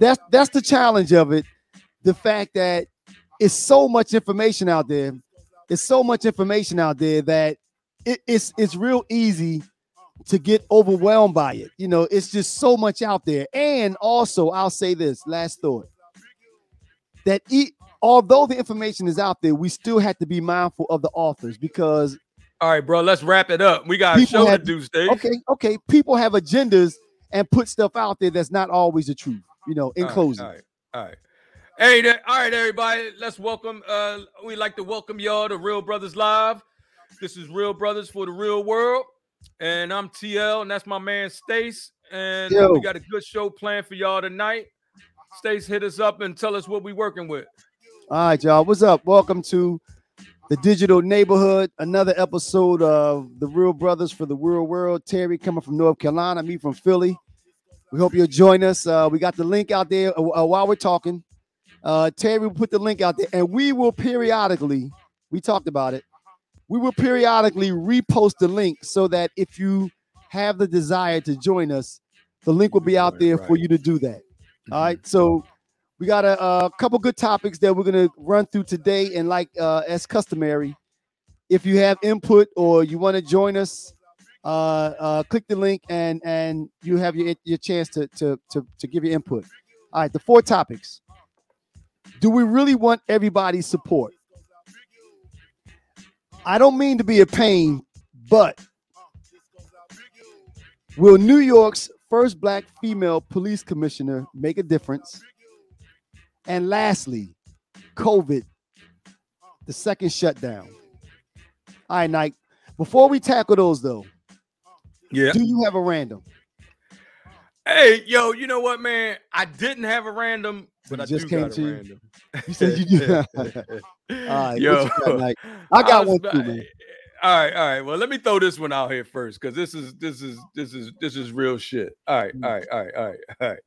that's that's the challenge of it. The fact that it's so much information out there. It's so much information out there that it, it's it's real easy to get overwhelmed by it. You know, it's just so much out there. And also, I'll say this last thought that e- although the information is out there, we still have to be mindful of the authors because All right, bro. Let's wrap it up. We got a show have- to do, Steve. okay, okay, people have agendas and put stuff out there that's not always the truth. You know, in All right, closing. All right, all right. Hey there, all right, everybody. Let's welcome. Uh, we like to welcome y'all to Real Brothers Live. This is Real Brothers for the Real World, and I'm TL, and that's my man Stace. And Yo. we got a good show planned for y'all tonight. Stace, hit us up and tell us what we working with. All right, y'all. What's up? Welcome to the digital neighborhood. Another episode of the Real Brothers for the Real World. Terry coming from North Carolina, me from Philly. We hope you'll join us. Uh, we got the link out there uh, uh, while we're talking. Uh, Terry will put the link out there, and we will periodically. We talked about it. We will periodically repost the link so that if you have the desire to join us, the link will be out there for you to do that. All right. So we got a, a couple good topics that we're gonna run through today, and like uh, as customary, if you have input or you want to join us, uh, uh, click the link and and you have your your chance to to to to give your input. All right. The four topics. Do we really want everybody's support? I don't mean to be a pain, but will New York's first black female police commissioner make a difference? And lastly, COVID, the second shutdown. All right, Nike. Before we tackle those, though, Yeah. do you have a random? Hey, yo, you know what, man? I didn't have a random, but You I just do came to- a random. You said you do. All right, what you got? I got was one too, man. All right, all right. Well, let me throw this one out here first because this is this is this is this is real shit. All right, all right, all right, all right, all right.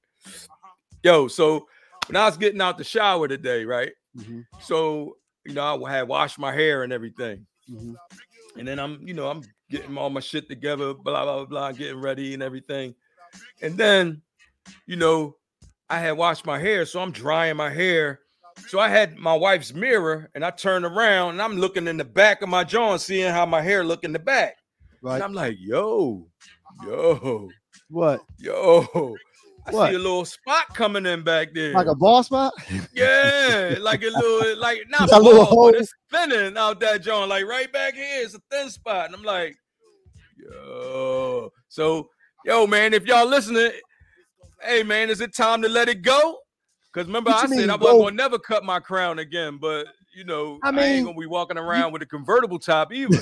Yo, so when I was getting out the shower today, right? Mhm, So you know, I had washed my hair and everything, mhm. and then I'm you know I'm getting all my shit together, blah blah blah, getting ready and everything, and then you know I had washed my hair, so I'm drying my hair. So I had my wife's mirror, and I turned around, and I'm looking in the back of my jaw, and seeing how my hair look in the back. Right. And I'm like, yo, yo, What? yo. I What? see a little spot coming in back there. Like a ball spot? yeah, like a little, like not a little bald, but hole? it's thinning out that joint, like right back here. It's a thin spot. And I'm like, yo. So, yo, man, if y'all listening, hey man, is it time to let it go? Because remember, What I said mean, I wasn't go? gonna never cut my crown again, but you know, I I, mean, ain't gonna be walking around with a convertible top either.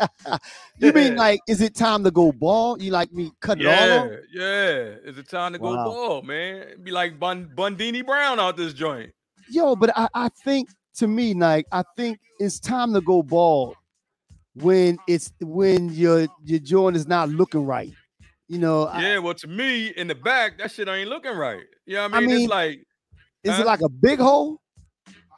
You mean like, is it time to go ball? You like me cut it all yeah, off? yeah. Is it time to go Wow. ball, man? It'd be like Bun- Bundini Brown out this joint. Yo, but I, I think to me, like, I think it's time to go bald when it's when your your joint is not looking right. You know, I- Yeah, well, to me, in the back, that shit ain't looking right. You know what I I mean? mean, it's like is huh? it like a big hole?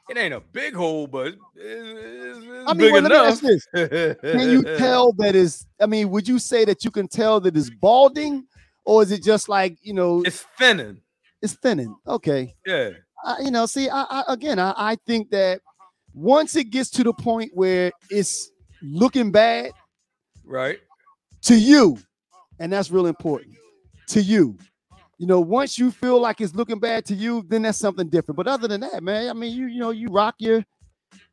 It ain't a big hole, but it's, it's, I mean, big well, let me ask enough. Can you tell that is? I mean, would you say that you can tell that it's balding, or is it just like you know it's, thinning. It's thinning. thinning? Okay, Yeah. I, you know, see, I, I again, I, I think that once it gets to the point where it's looking bad Right. to you, and that's real important to you. You know, once you feel like it's looking bad to you, then that's something different. But other than that, man, I mean, you you know, you rock your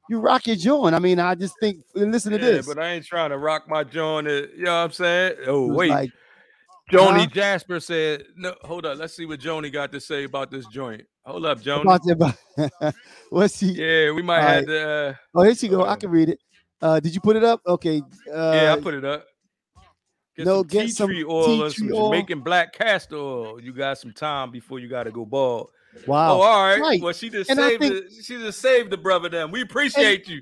you rock your joint. I mean, I just think listen to Yeah, this. but I ain't trying to rock my joint. uh, You know what I'm saying? Oh, wait. like, Joni huh? Jasper said, no, hold up. Let's see what Joni got to say about this joint. Hold up, Joni. about the- about- what's she? yeah, we might All have to. Uh, Oh, here she go. I uh, can read it. Uh, did you put it up? Okay. Uh, yeah, I put it up. Get no, some get tea some tree oil and some oil. Jamaican black castor oil. You got some time before you got to go bald. Oh, wow. Oh, all right. right. Well, she just And saved think- the, she just saved the brother. Then we appreciate you.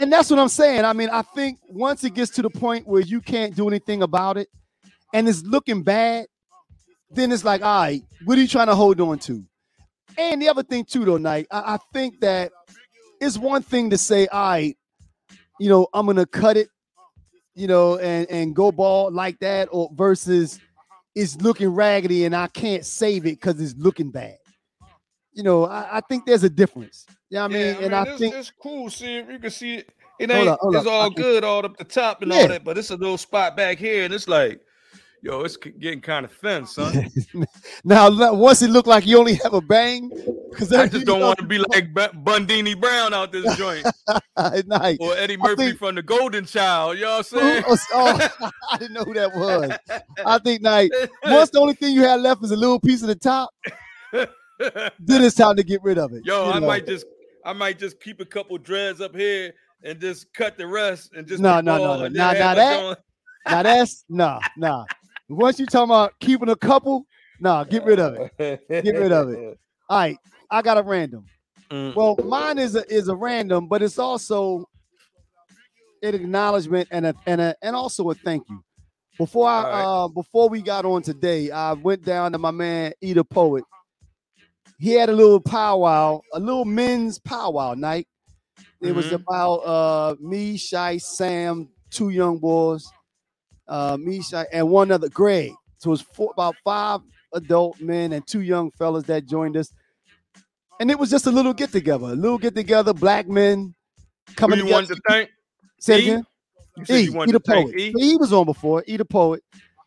And that's what I'm saying. I mean, I think once it gets to the point where you can't do anything about it and it's looking bad, then it's like, all right, what are you trying to hold on to? And the other thing, too, though, Knight, I, I think that it's one thing to say, all right, you know, I'm gonna cut it, you know, and and go ball like that, or versus it's looking raggedy and I can't save it because it's looking bad. You know, I, I, think there's a difference. You know what yeah, I mean? And I it's, think it's cool. See, if you can see it. It ain't. Hold hold it's all good all up the top and yeah. all that, but it's a little spot back here, and it's like yo, it's getting kind of thin, son. now, once it looked like you only have a bang, because I just don't want to be like Bundini Brown out this joint, nice. or Eddie Murphy think, from the Golden Child. You know what I'm saying? Oh, oh, I didn't know who that was. I think, like, once the only thing you had left is a little piece of the top, then it's time to get rid of it. Yo, I know? might just, I might just keep a couple dreads up here and just cut the rest and just no, no, no, no, nah, nah, that. Now that's nah, nah. Once you talking about keeping a couple, nah, get rid of it. Get rid of it. All right, I got a random. Mm. Well, mine is a is a random, but it's also an acknowledgement and a and a and also a thank you. Before I right. uh before we got on today, I went down to my man Eater Poet. He had a little powwow, a little men's powwow night. It mm-hmm. was about uh me, Shy, Sam, two young boys uh, Misha, and one other, Greg. So it was four, about five adult men and two young fellas that joined us. And it was just a little get together, a little get together, black men coming Who you together. wanted to thank? Say e? again. You said e, you e, the poet. E? He was on before. E the poet.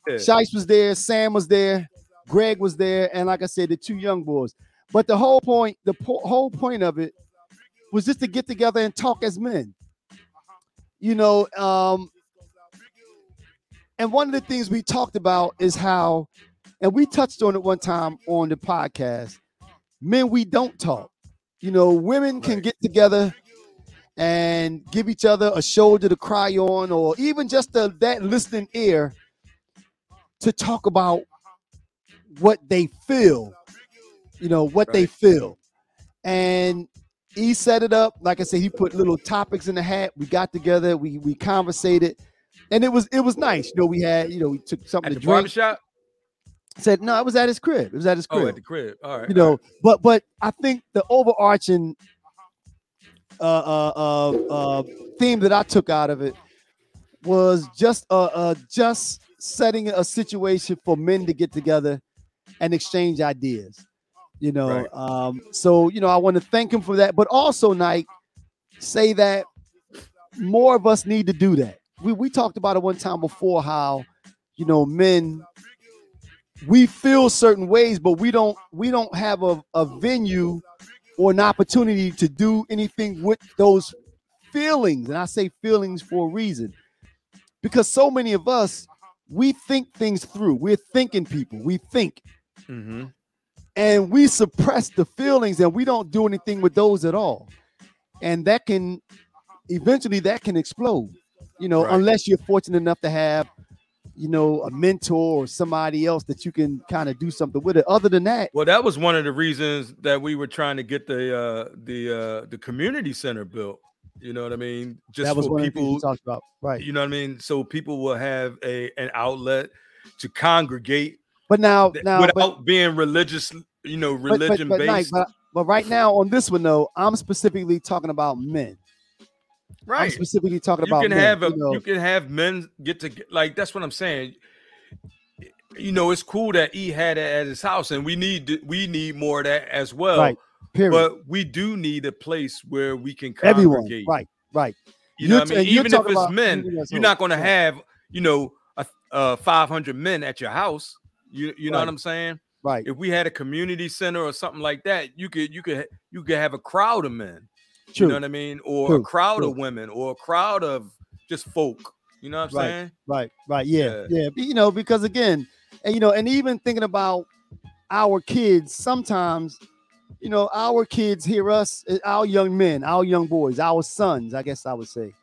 Yeah. Shice was there. Sam was there. Greg was there, and like I said, the two young boys. But the whole point, the po- whole point of it was just to get together and talk as men. You know, um, and one of the things we talked about is how, and we touched on it one time on the podcast, men, we don't talk. You know, women can get together and give each other a shoulder to cry on, or even just a, that listening ear to talk about what they feel, you know, what right. they feel. And he set it up. Like I said, he put little topics in the hat. We got together, we we conversated and it was it was nice. You know, we had you know we took something at to drink. Barbershop? Said no, it was at his crib. It was at his crib. Oh, at the crib. All right. You know, right. but but I think the overarching uh, uh, uh, uh, theme that I took out of it was just uh, uh just setting a situation for men to get together and exchange ideas. You know, right. um, so you know, I want to thank him for that, but also, Nike, say that more of us need to do that we, we talked about it one time before how you know men we feel certain ways but we don't we don't have a, a venue or an opportunity to do anything with those feelings. And i say feelings for a reason. Because so many of us we think things through. We're thinking people. We think. Mm-hmm. and we suppress the feelings and we don't do anything with those at all. And that can eventually that can explode you know, right. unless you're fortunate enough to have, you know, a mentor or somebody else that you can kind of do something with it. Other than that, well, that was one of the reasons that we were trying to get the uh the uh the community center built. You know what I mean? Just that was for people talked about, right? You know what I mean? So people will have a an outlet to congregate. But now, now without but, being religious, you know, religion but, but, based. But, but right now on this one though, I'm specifically talking about men. Right. I'm specifically talking you about can men, have a you, know. you can have men get to like that's what I'm saying. You know, it's cool that he had it at his house, and we need we need more of that as well. Right. Period. But we do need a place where we can congregate. Everyone. Right. Right. You know, what I mean, even if it's men, you're not going to have you know a, a uh, 500 men at your house. You you know right. what I'm saying? Right. If we had a community center or something like that, you could you could you could have a crowd of men. True. You know what I mean? Or True. a crowd True. of women or a crowd of just folk. You know what I'm right. saying? Right, right. Yeah, yeah, yeah. You know, because again, and you know, and even thinking about our kids, sometimes, you know, our kids hear us, eh, our young men, our young boys, our sons, I guess I would say.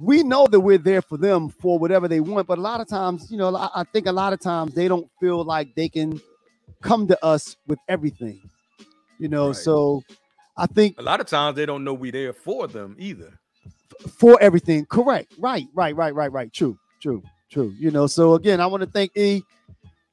We know that we're there for them for whatever they want, but a lot of times, you know, I think a lot of times they don't feel like they can come to us with everything. You know, right. so I think a lot of times they don't know we there for them either. For everything, correct? Right, right, right, right, right. True, true, true. You know, so again, I want to thank E,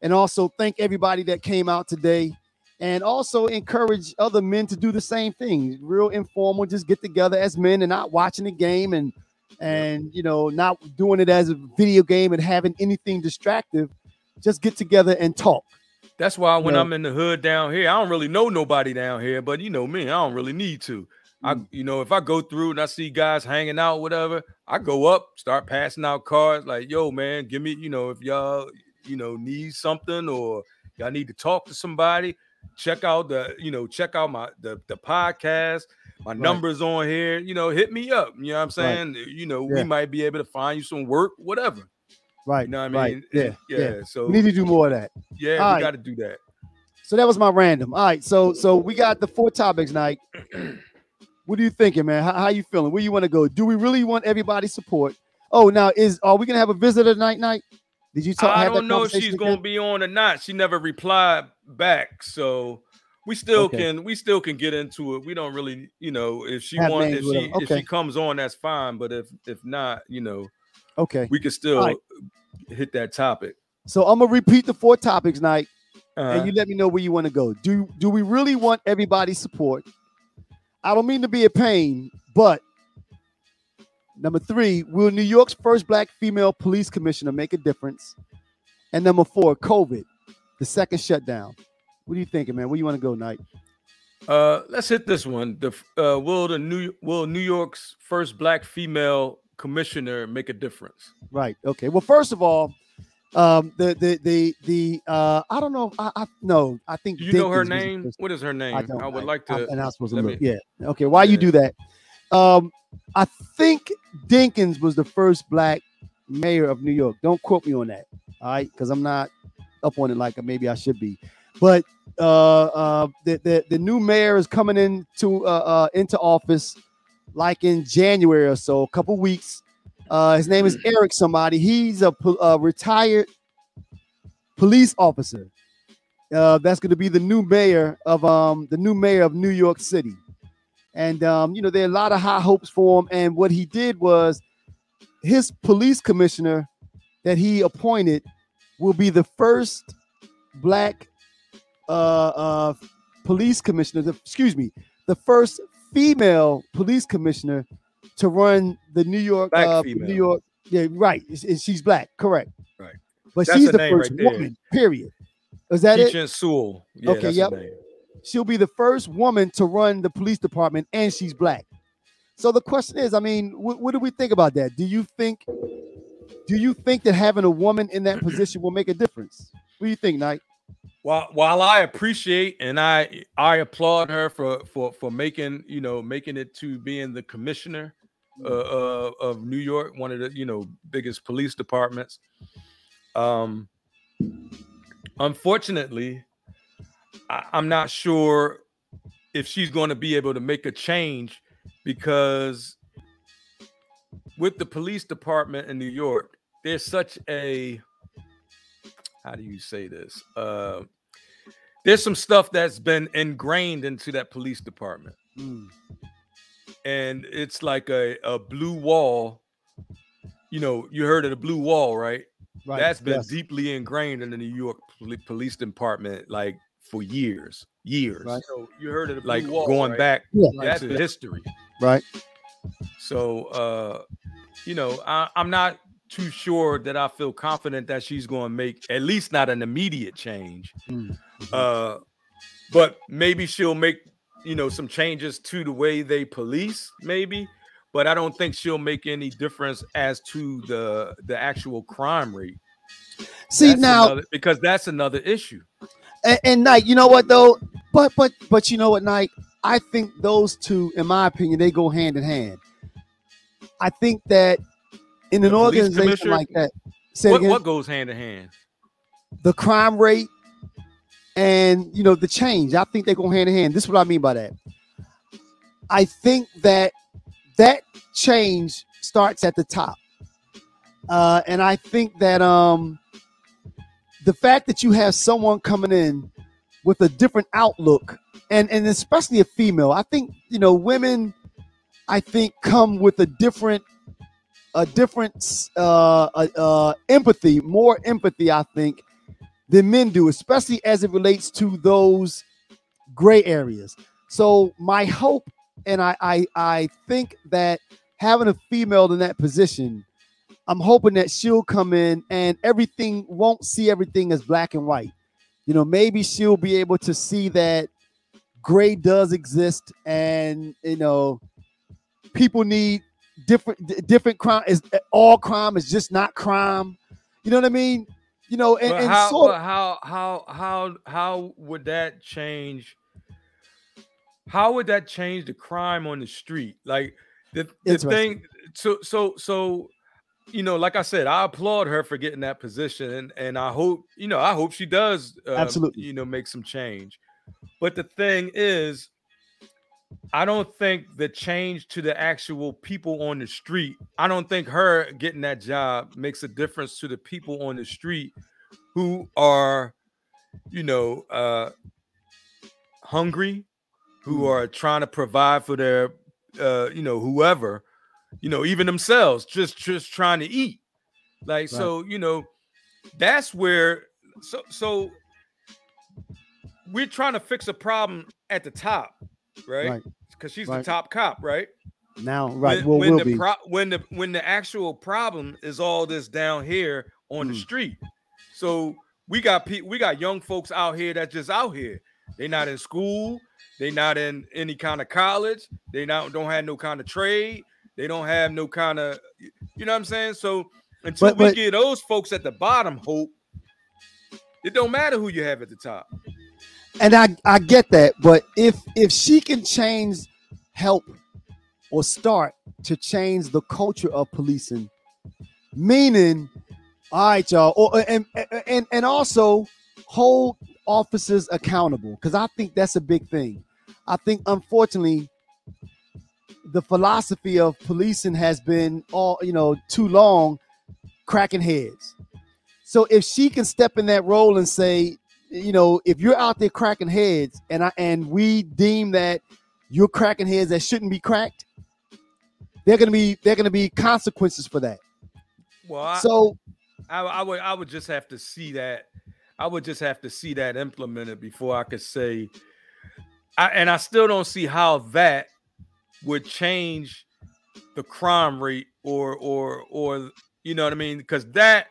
and also thank everybody that came out today, and also encourage other men to do the same thing. Real informal, just get together as men and not watching the game and and you know not doing it as a video game and having anything distractive just get together and talk. That's why when Yeah. I'm in the hood down here, I don't really know nobody down here. But you know me, I don't really need to. I, Mm. you know, if I go through and I see guys hanging out, whatever, I go up, start passing out cards like, "Yo, man, give me," you know, if y'all, you know, need something or y'all need to talk to somebody, check out the, you know, check out my the the podcast. My Right. numbers on here, you know, hit me up. You know what I'm Right. saying? You know, Yeah. we might be able to find you some work, whatever. Right. You know what I right. mean? Yeah. Yeah. yeah. So We need to do more of that. yeah, All we right. got to do that. So that was my random. All right. So so we got the four topics night. what are you thinking, man? How, how you feeling? Where you want to go? Do we really want everybody's support? Oh, now is are we gonna have a visitor tonight? Night? Did you talk? I don't know if she's going to be on or not. She never replied back, so we still Okay. can we still can get into it. We don't really, you know, if she wants if she them. if she comes on, that's fine. But if if not, you know, Okay. we can still right. hit that topic. So I'm gonna repeat the four topics night, Uh-huh. and you let me know where you want to go. Do do we really want everybody's support? I don't mean to be a pain, but number three, will New York's first black female police commissioner make a difference? And number four, COVID, the second shutdown. What are you thinking, man? Where you want to go, Knight? Uh, let's hit this one. The uh, will the New will New York's first black female commissioner make a difference? Right. Okay. Well, first of all, um, the the the the uh, I don't know. I, I no, I think. Do you know her Dinkins was the name? What is her name? I I, would I- like to. and I'm supposed to look. me- Yeah. Okay. Why you do that? Um, I think Dinkins was the first black mayor of New York. Don't quote me on that. All right, because I'm not up on it like maybe I should be. But uh, uh, the, the the new mayor is coming into uh, uh, into office like in January or so, a couple weeks. Uh, his name is Eric. Somebody. He's a, a retired police officer. Uh, that's going to be the new mayor of um the new mayor of New York City. And um, you know, there are a lot of high hopes for him. And what he did was his police commissioner that he appointed will be the first black uh uh police commissioner, the, excuse me, the first female police commissioner to run the New York uh. New York. Yeah, right. She's black, correct. Right. But That's she's the first right woman, period. Is that it? Sewell. Yeah, Okay, yep. she'll be the first woman to run the police department and she's black so the question is i mean what, what do we think about that do you think do you think that having a woman in that position will make a difference what do you think knight While while I appreciate and I I applaud her for for for making you know making it to being the commissioner uh, uh, of New York, one of the you know biggest police departments. Um, unfortunately, I, I'm not sure if she's going to be able to make a change because with the police department in New York, there's such a how do you say this? Uh, there's some stuff that's been ingrained into that police department, Mm, and it's like a, a blue wall. You know, you heard of the blue wall, right? right That's been yes, deeply ingrained in the New York police department, like for years, years. Right. So you heard of the like going right? back. Yeah. That's Right. history. right So, uh, you know, I, I'm not too sure that I feel confident that she's going to make at least not an immediate change. Mm, Uh, but maybe she'll make you know some changes to the way they police, maybe. But I don't think she'll make any difference as to the the actual crime rate. see That's now another- because that's another issue. and, and Knight, you know what though? But but but you know what, night. I think those two, in my opinion, they go hand in hand. I think that in an organization like that, say What, what goes hand in hand? the crime rate and you know the change. I think they go hand in hand. This is what I mean by that. I think that that change starts at the top, uh, and I think that um, the fact that you have someone coming in with a different outlook, and and especially a female, I think you know women. I think come with a different a different uh, uh, empathy, more empathy. I think than men do, especially as it relates to those gray areas. So my hope, and I I, I think that having a female in that position, I'm hoping that she'll come in and everything won't see everything as black and white. You know, maybe she'll be able to see that gray does exist and you know people need different different crime is all crime is just not crime. You know what I mean? You know, and, and how, so, how how how how would that change? How would that change the crime on the street? Like the, the thing. So so so you know, like I said, I applaud her for getting that position, and, and I hope you know, I hope she does, uh, absolutely, you know, make some change. But the thing is, I don't think the change to the actual people on the street, I don't think her getting that job makes a difference to the people on the street who are, you know, uh, hungry, who mm. are trying to provide for their, uh, you know, whoever, you know, even themselves, just just trying to eat. Like right. so, you know, that's where so so we're trying to fix a problem at the top right? Because she's right. the top cop, right? Now, right? When, when the pro- when the when the actual problem is all this down here on mm. the street. So we got pe- we got young folks out here that just out here. They not in school. They not in any kind of college. They not don't have no kind of trade. They don't have no kind of, you know what I'm saying. So until but, we but, get those folks at the bottom hope, it don't matter who you have at the top and I I get that, but if if she can change, help, or start to change the culture of policing, meaning, all right, y'all, or and and and also hold officers accountable because I think that's a big thing. I think unfortunately the philosophy of policing has been all you know too long cracking heads. So if she can step in that role and say, you know, if you're out there cracking heads and I and we deem that you're cracking heads that shouldn't be cracked, they're gonna be they're gonna be consequences for that. Well, so I, I would I would just have to see that. I would just have to see that implemented before I could say. I, and I still don't see how that would change the crime rate or or or you know what I mean because that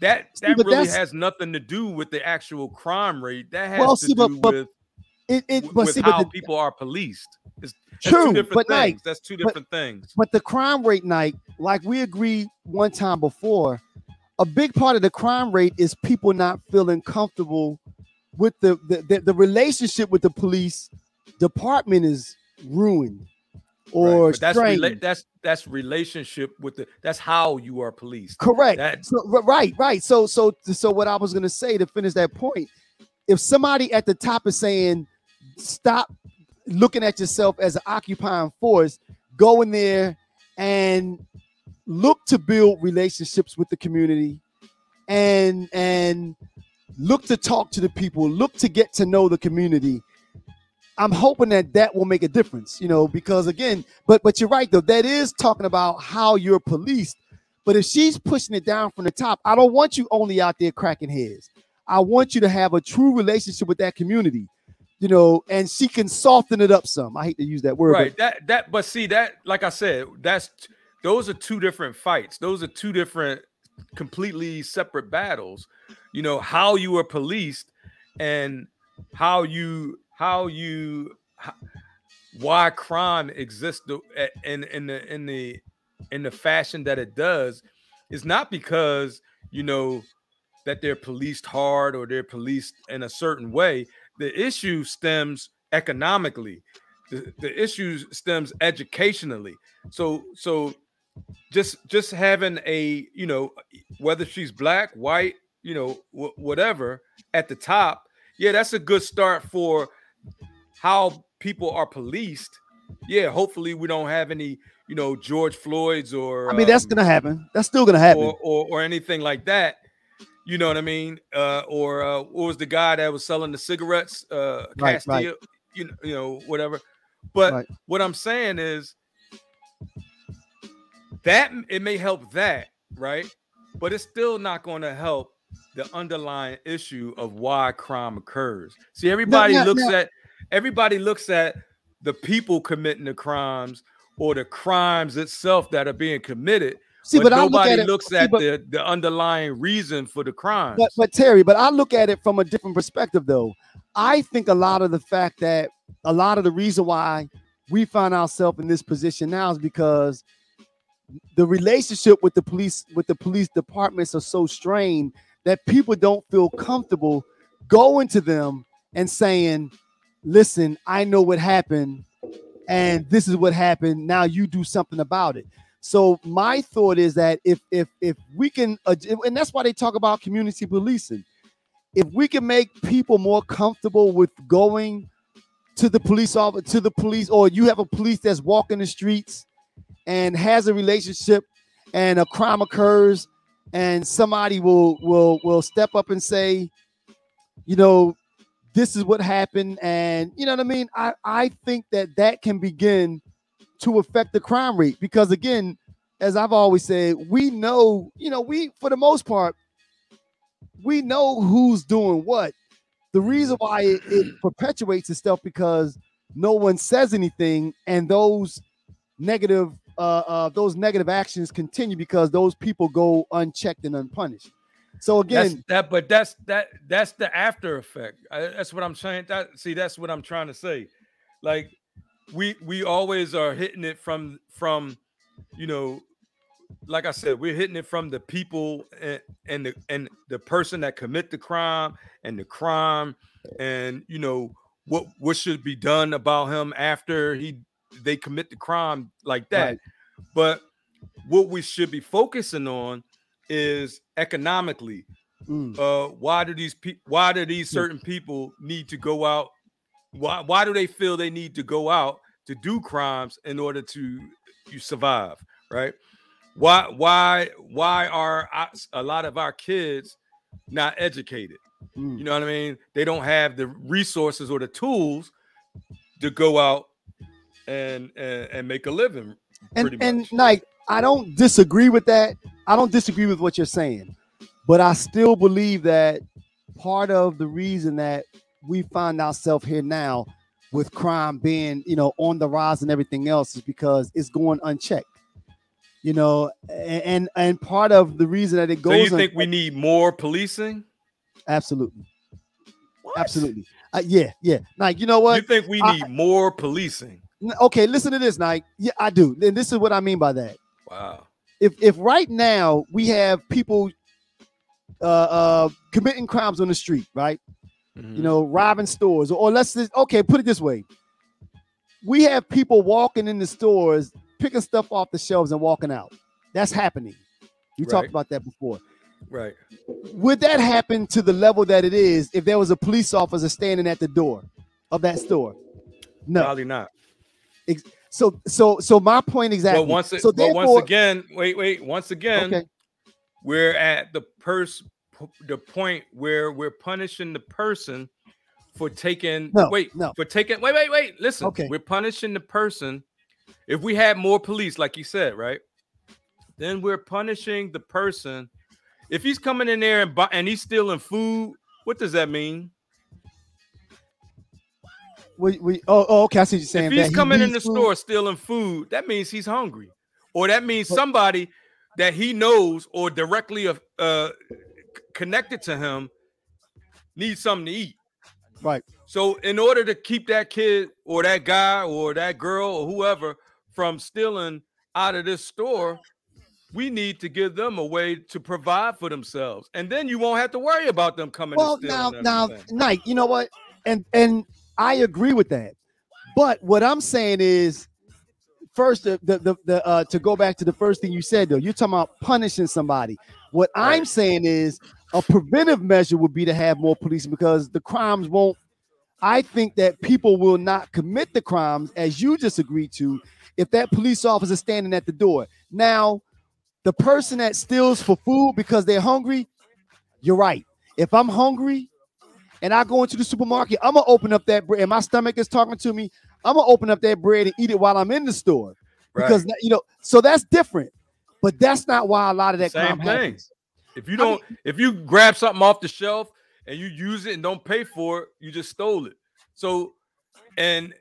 that that see, really has nothing to do with the actual crime rate. That has well, to see, do but, but with it, it with see, how the, people are policed. It's, true, but things. like that's two different but, things. But the crime rate night, like we agreed one time before, a big part of the crime rate is people not feeling comfortable with the the, the, the relationship with the police department is ruined or right. that's rela- that's that's relationship with the that's how you are policed. Correct. That, so, right, right. So so so what I was gonna say to finish that point, if somebody at the top is saying stop looking at yourself as an occupying force, go in there and look to build relationships with the community and and look to talk to the people, look to get to know the community I'm hoping that that will make a difference, you know, because again, but but you're right though. That is talking about how you're policed. But if she's pushing it down from the top, I don't want you only out there cracking heads. I want you to have a true relationship with that community, you know, and she can soften it up some. I hate to use that word, right? But, that that, but see that, like I said, that's those are two different fights. Those are two different, completely separate battles. You know how you are policed and how you how you how, why crime exists in in the in the in the fashion that it does is not because you know that they're policed hard or they're policed in a certain way. The issue stems economically. The, the issue stems educationally. So so just just having a you know whether she's black white you know wh- whatever at the top yeah that's a good start for how people are policed, yeah, hopefully we don't have any, you know, George Floyd's or I mean, that's um, gonna happen. That's still gonna happen, or, or, or anything like that. You know what I mean? Uh, or uh, what was the guy that was selling the cigarettes? Uh, right, Castile, right. you know, you know, whatever. But right. what I'm saying is that it may help that, right? But it's still not going to help the underlying issue of why crime occurs. See, everybody no, no, looks no. at everybody looks at the people committing the crimes or the crimes itself that are being committed, See, but, but I look nobody at it- looks see, at but- the, the underlying reason for the crime. But but Terry, but I look at it from a different perspective though. I think a lot of the fact that a lot of the reason why we find ourselves in this position now is because the relationship with the police with the police departments are so strained that people don't feel comfortable going to them and saying, "Listen, I know what happened and this is what happened. Now you do something about it." So my thought is that if if if we can, uh, and that's why they talk about community policing. If we can make people more comfortable with going to the police office, to the police, or you have a police that's walking the streets and has a relationship, and a crime occurs, and somebody will will will step up and say, you know, this is what happened, and you know what I mean. I I think that that can begin to affect the crime rate because again as i've always said we know you know we for the most part we know who's doing what the reason why it, it perpetuates itself because no one says anything and those negative uh, uh those negative actions continue because those people go unchecked and unpunished so that's again that, but that's that that's the after effect. I, that's what I'm saying. That see, that's what I'm trying to say. Like we we always are hitting it from from you know, like I said, we're hitting it from the people and, and the and the person that commit the crime and the crime and you know what what should be done about him after he they commit the crime like that. Right. But what we should be focusing on is economically mm, uh why do these people why do these certain people need to go out why why do they feel they need to go out to do crimes in order to you survive right why why why are a lot of our kids not educated mm. you know what i mean they don't have the resources or the tools to go out and and, and make a living and pretty and much. like I don't disagree with that. I don't disagree with what you're saying, but I still believe that part of the reason that we find ourselves here now with crime being you know on the rise and everything else is because it's going unchecked. You know, and and part of the reason that it so you goes think we need more policing absolutely, What? absolutely, uh, yeah, yeah. Like you know what you think we I- need more policing Okay, listen to this, Nike. Yeah, I do, and this is what I mean by that. wow if if right now we have people uh uh committing crimes on the street, right? Mhm. You know, robbing stores, or, let's just okay, put it this way. We have people walking in the stores, picking stuff off the shelves and walking out. That's happening. We talked about that before. right Would that happen to the level that it is if there was a police officer standing at the door of that store? No. Probably not. So so so my point exactly. But once, it, so but once again, wait, wait. Once again, okay. we're at the pers- p- the point where we're punishing the person for taking. No, wait, no. for taking. Wait, wait, wait. Listen. Okay. We're punishing the person. If we had more police, like you said, right? Then we're punishing the person. If he's coming in there and and he's stealing food, what does that mean? We, we oh, oh okay, I see you're saying. if that he's he coming in the food. store stealing food, that means he's hungry, or that means somebody that he knows or directly uh, uh, connected to him needs something to eat. Right. So, in order to keep that kid or that guy or that girl or whoever from stealing out of this store, we need to give them a way to provide for themselves, and then you won't have to worry about them coming. Well, now, now. Nike, you know what? And and I agree with that. But what I'm saying is, first, the the the, the uh, to go back to the first thing you said though, you're talking about punishing somebody. What I'm saying is, a preventive measure would be to have more police because the crimes won't. I think that people will not commit the crimes as you just agreed to if that police officer is standing at the door. Now, the person that steals for food because they're hungry, you're right. If I'm hungry and I go into the supermarket, I'm gonna open up that bread and my stomach is talking to me. I'm gonna open up that bread and eat it while I'm in the store Right. because you know. So that's different, but that's not why a lot of that Same crime thing. happens. If you don't, if you grab something off the shelf and you use it and don't pay for it, you just stole it. So, and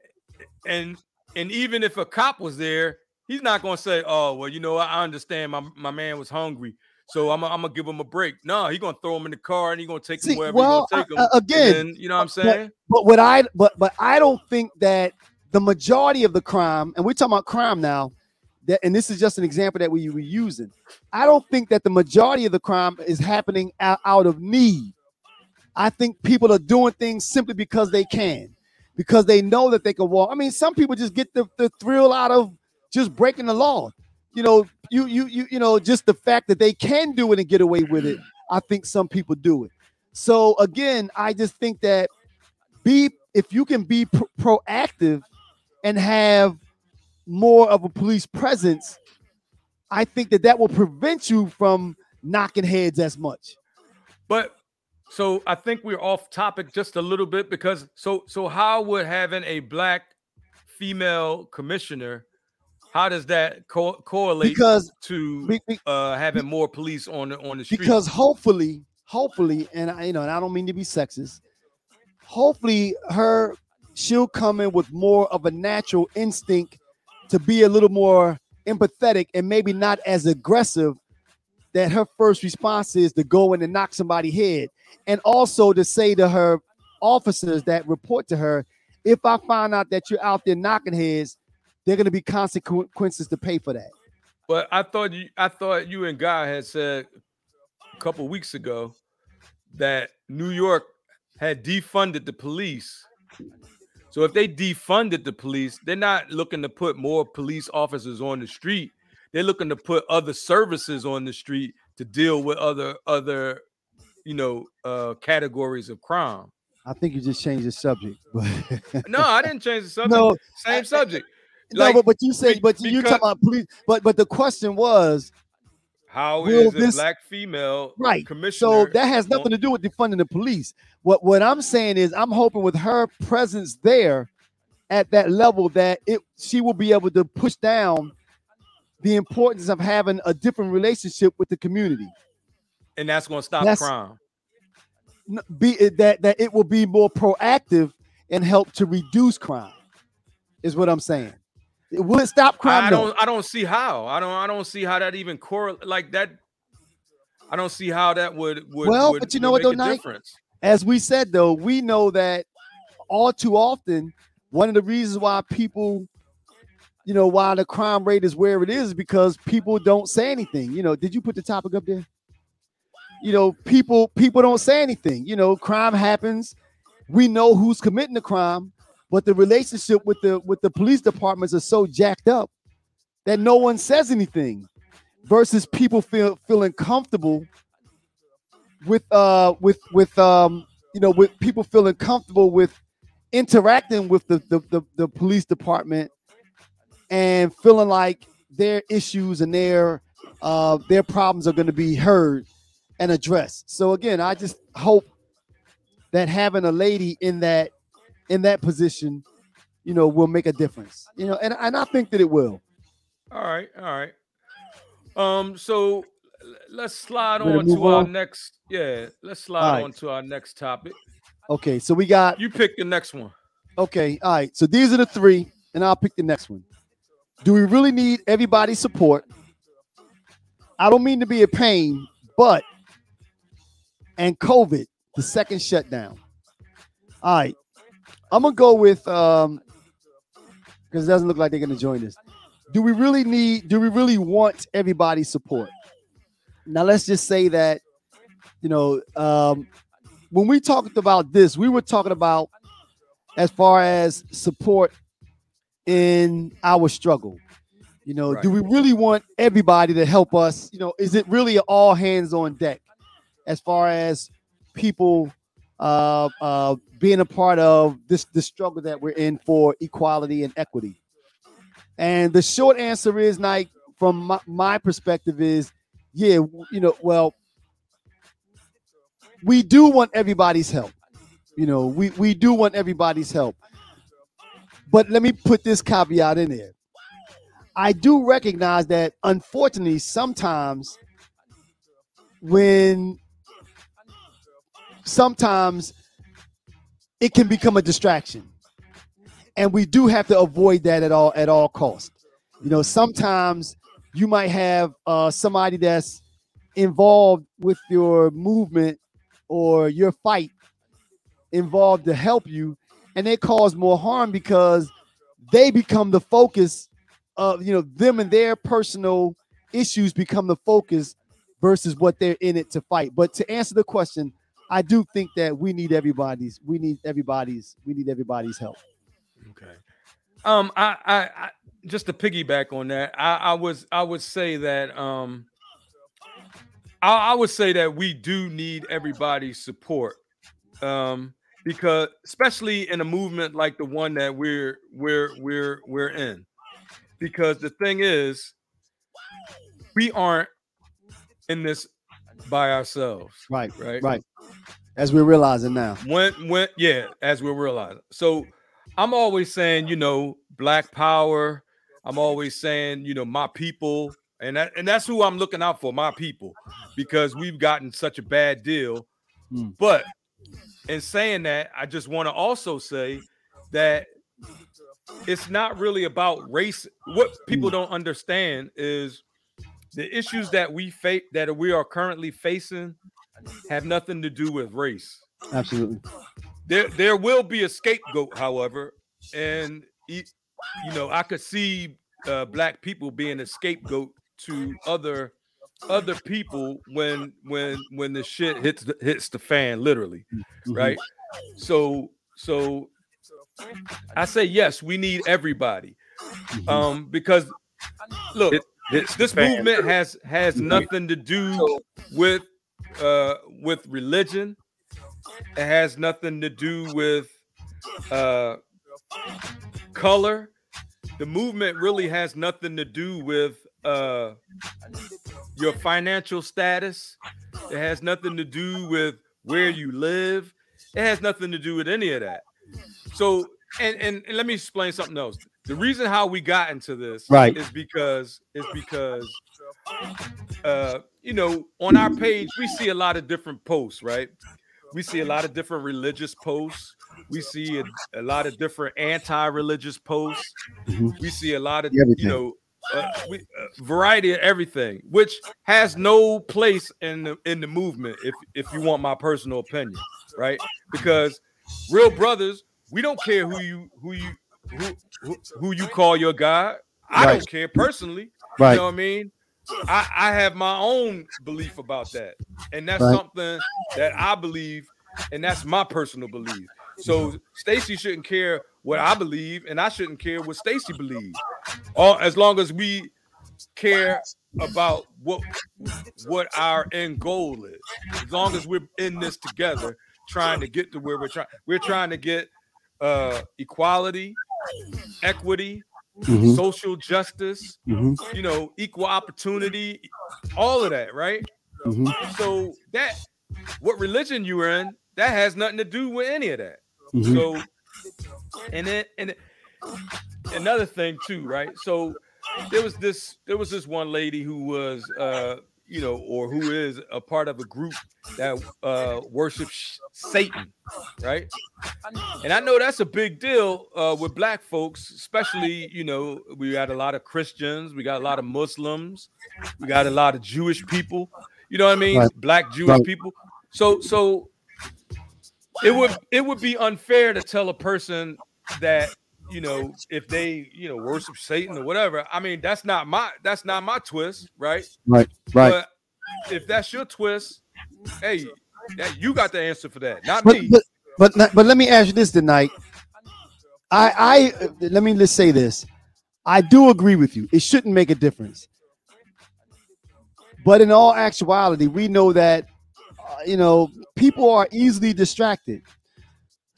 and and even if a cop was there, he's not gonna say, "Oh, well, you know, I understand my my man was hungry, so I'm gonna give him a break." No, he's gonna throw him in the car and he's gonna take See, him wherever well, he's gonna take him. uh, again, then, you know what I'm but- saying? But what I but but I don't think that the majority of the crime, and we're talking about crime now, that and this is just an example that we were using. I don't think that the majority of the crime is happening out, out of need. I think people are doing things simply because they can, because they know that they can walk. I mean, some people just get the, the thrill out of just breaking the law. You know, you you you you know, just the fact that they can do it and get away with it. I think some people do it. So again, I just think that be if you can be pro- proactive and have more of a police presence, I think that that will prevent you from knocking heads as much. But so I think we're off topic just a little bit because so so how would having a black female commissioner how does that co- correlate Because to be- be- uh having more police on the on the street? because hopefully, hopefully, and I, you know, and I don't mean to be sexist. Hopefully, her she'll come in with more of a natural instinct to be a little more empathetic and maybe not as aggressive. That her first response is to go in and knock somebody head, and also to say to her officers that report to her, if I find out that you're out there knocking heads, there are going to be consequences to pay for that. But I thought you I thought you and Guy had said a couple weeks ago that New York had defunded the police. So if they defunded the police, they're not looking to put more police officers on the street. They're looking to put other services on the street to deal with other other you know uh categories of crime. I think you just changed the subject. But No, I didn't change the subject. no, Same subject. No, but, but you say, be- but you because- talking about police. But but the question was How Will a this- black female right. commissioner? So that has nothing to do with defunding the police. What what I'm saying is, I'm hoping with her presence there at that level that it she will be able to push down the importance of having a different relationship with the community. and that's going to stop That's- crime. Be it that that it will be more proactive and help to reduce crime. Is what I'm saying. Will it stop crime? I don't. I don't see how. I don't. I don't see how that even correlate like that. I don't see how that would would. Well, would- but you know what, though, difference. as we said though, we know that all too often one of the reasons why people, you know, why the crime rate is where it is, is because people don't say anything. You know, did you put the topic up there? You know, people people don't say anything. You know, crime happens. We know who's committing the crime, but the relationship with the with the police departments are so jacked up that no one says anything. Versus people feel feeling comfortable with uh with with um you know with people feeling comfortable with interacting with the the, the, the police department and feeling like their issues and their uh their problems are going to be heard and addressed so again i just hope that having a lady in that in that position you know will make a difference you know and, and i think that it will All right. All right. Um. So let's slide Ready on to move our on? next. Yeah. Let's slide right. on to our next topic. okay so we got You pick the next one. Okay, all right. So these are the three, and I'll pick the next one. Do we really need everybody's support? I don't mean to be a pain, but and COVID, the second shutdown. All right, I'm gonna go with um because it doesn't look like they're gonna join us. Do we really need? Do we really want everybody's support? Now let's just say that you know um, when we talked about this, we were talking about as far as support in our struggle. You know, do we really want everybody to help us? You know, is it really all hands on deck as far as people uh, uh, being a part of this the struggle that we're in for equality and equity? And the short answer is, like, from my, my perspective, is yeah, you know, well, we do want everybody's help. You know, we, we do want everybody's help. But let me put this caveat in there. I do recognize that unfortunately, sometimes when sometimes it can become a distraction. And we do have to avoid that at all at all costs. You know, sometimes you might have uh, somebody that's involved with your movement or your fight involved to help you, and they cause more harm because they become the focus of you know them and their personal issues become the focus versus what they're in it to fight. But to answer the question, I do think that we need everybody's we need everybody's we need everybody's help. Okay. Um, I, I, I just to piggyback on that, I, I was I would say that um I, I would say that we do need everybody's support. Um, because especially in a movement like the one that we're we're we're we're in. Because the thing is, we aren't in this by ourselves. Right, Right. right. As we're realizing now. When when yeah, as we're realizing. So I'm always saying, you know, black power. I'm always saying, you know, my people, and that and that's who I'm looking out for, my people, because we've gotten such a bad deal. Hmm. But in saying that, I just want to also say that it's not really about race. What people don't understand is the issues that we face that we are currently facing have nothing to do with race. Absolutely. There, there will be a scapegoat, however, and e- you know, I could see uh, black people being a scapegoat to other other people when when when the shit hits the, hits the fan, literally, Mhm. right? So so I say yes, we need everybody, Mhm. um, because look, It the this movement has has nothing to do with uh with religion. It has nothing to do with uh color. The movement really has nothing to do with uh your financial status. It has nothing to do with where you live. It has nothing to do with any of that. So and and, and let me explain something else the reason how we got into this Right. is because is because uh you know on our page we see a lot of different posts right we see a lot of different religious posts we see a, a lot of different anti-religious posts Mhm. we see a lot of Everything. you know uh, we, uh, variety of everything which has no place in the in the movement if if you want my personal opinion right because real brothers we don't care who you who you who who, who you call your god i Right. don't care personally Right. you know what I mean? I, I have my own belief about that. And that's Right. something that I believe, and that's my personal belief. So Stacy shouldn't care what I believe, and I shouldn't care what Stacy believes. All as long as we care about what what our end goal is. As long as we're in this together, trying to get to where we're trying, we're trying to get uh equality, equity, Mhm. social justice, Mhm. you know, equal opportunity, all of that, right? Mhm. So that what religion you were in, that has nothing to do with any of that. Mhm. So and then and another thing too, right? So there was this there was this one lady who was uh you know or who is a part of a group that uh worships Satan, right? And I know that's a big deal uh with black folks, especially, you know, we got a lot of Christians, we got a lot of Muslims, we got a lot of Jewish people, you know what I mean? Right. Black Jewish Right. people. So so it would it would be unfair to tell a person that you know if they you know worship Satan or whatever. I mean that's not my that's not my twist, right? Right. Right. But if that's your twist, hey, that you got the answer for that, not But, me. but but but let me ask you this tonight. I I let me let's say this. I do agree with you. It shouldn't make a difference. But in all actuality, we know that uh, you know people are easily distracted.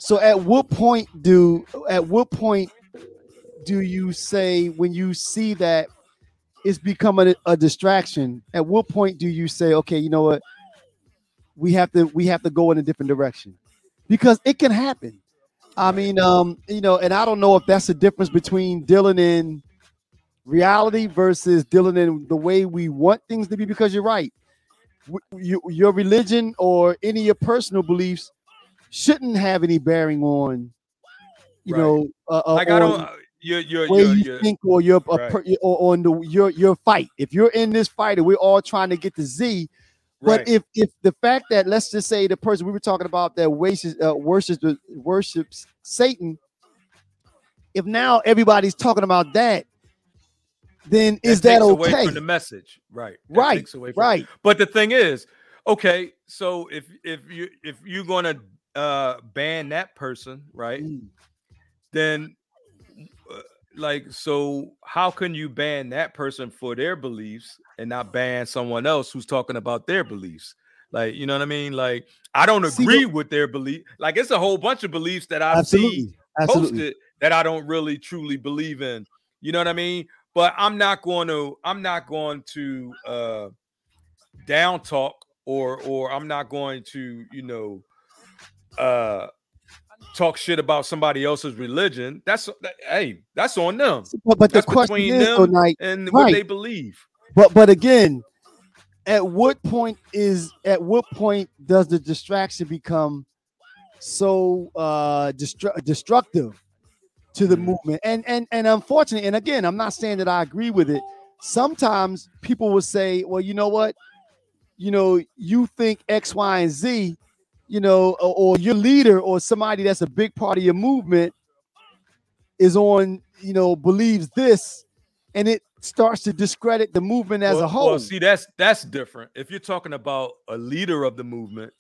So at what point do at what point do you say when you see that it's becoming a, a distraction? At what point do you say, okay, you know what? We have to we have to go in a different direction because it can happen. I mean, um, you know, and I don't know if that's the difference between dealing in reality versus dealing in the way we want things to be. Because you're right, your religion or any of your personal beliefs shouldn't have any bearing on, you Right. know, uh, uh, I on- don't You're, you're, where you're, you you're- think or your right. or on the your your fight. If you're in this fight and we're all trying to get to Z, but right. if if the fact that let's just say the person we were talking about that worships uh, worships worships Satan, if now everybody's talking about that, then is that takes away okay? from the message? Right. That Right, takes away from- Right. But the thing is, okay, so if if you if you're gonna uh ban that person, right, Mm. then uh, like so how can you ban that person for their beliefs and not ban someone else who's talking about their beliefs? Like, you know what I mean? Like, I don't See, agree with their belief. Like, it's a whole bunch of beliefs that I see. Absolutely. posted that I don't really truly believe in. You know what I mean? But I'm not going to I'm not going to uh down talk or or I'm not going to, you know, uh talk shit about somebody else's religion. That's that, hey, that's on them But, but the question is, them like, and what they believe. But but again, at what point is at what point does the distraction become so uh destru- destructive to the Mhm. movement? And and and unfortunately, and again, I'm not saying that I agree with it. Sometimes people will say, well, you know what? You know, you think X, Y, and Z, you know, or, or your leader or somebody that's a big part of your movement is on, you know, believes this, and it starts to discredit the movement as well, a whole. Well, see, that's that's different. If you're talking about a leader of the movement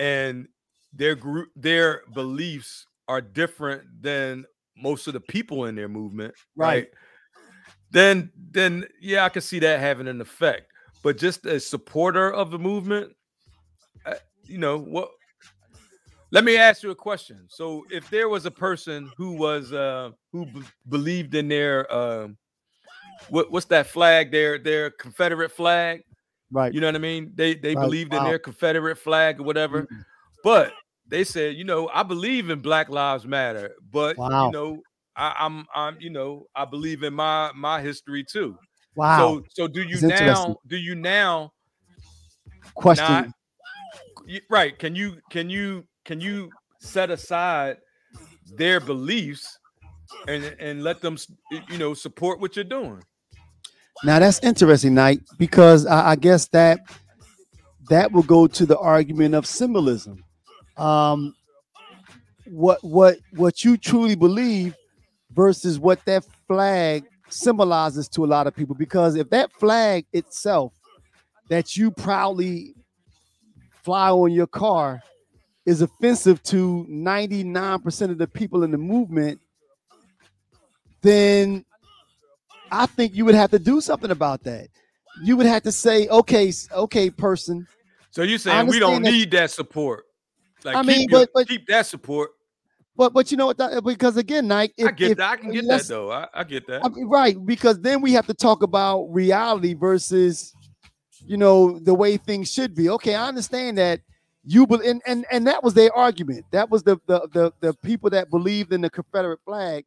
and their group, their beliefs are different than most of the people in their movement, Right. right? Then, then yeah, I can see that having an effect. But just a supporter of the movement, you know what? Let me ask you a question. So, if there was a person who was uh, who b- believed in their um, what, what's that flag? Their their Confederate flag. right. You know what I mean? They they Right, believed in their Confederate flag or whatever. Mhm. But they said, you know, I believe in Black Lives Matter, but Wow. you know, I, I'm I'm you know, I believe in my my history too. Wow. So so do you interesting. now do you now Question. Right? Can you can you can you set aside their beliefs and and let them you know support what you're doing? Now that's interesting, Knight, because I, I guess that that will go to the argument of symbolism. Um, what what what you truly believe versus what that flag symbolizes to a lot of people. Because if that flag itself that you proudly fly on your car is offensive to 99% of the people in the movement, then I think you would have to do something about that. You would have to say, okay, okay, person. So you're saying we don't that- need that support? Like I keep, mean, your- but- but- keep that support. But but you know what? that- Because again, Nike, I get if- that. I can get that though. I, I get that. I mean, right, because then we have to talk about reality versus, you know, the way things should be. Okay, I understand that you believe, and, and and that was their argument. That was the the the, the people that believed in the Confederate flag.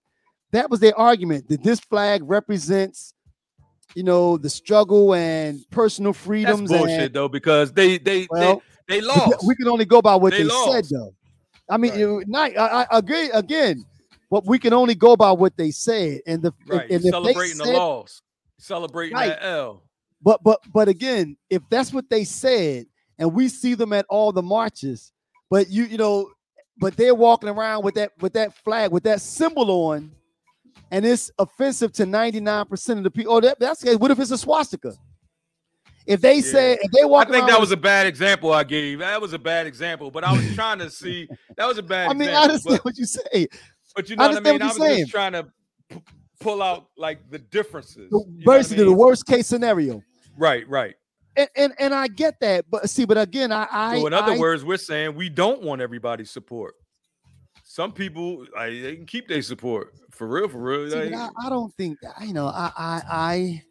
That was their argument that this flag represents, you know, the struggle and personal That's freedoms. bullshit and, though because they they well, they, they lost. we can only go by what They they, said, though. I mean, Right. you not I, I agree again, but we can only go by what they said. And the right. and they celebrating said- the loss. Celebrating Right. that L. But but but again, if that's what they said, and we see them at all the marches, but you you know, but they're walking around with that with that flag with that symbol on, and it's offensive to ninety nine percent of the people. Oh, that, that's what if it's a swastika? If they Yeah. say if they walk, I think that was a bad example I gave. That was a bad example, but I was trying to see that was a bad I mean, example. I understand but, what you say. but you I know what I mean? what I was saying. just trying to p- pull out like the differences. The, you know what I basically, the worst case scenario. Right, right. And, and and I get that, but see, but again, I I So in other I- words, we're saying we don't want everybody's support. Some people like, they can keep their support for real, for real. See, like- I, I don't think that you know I I I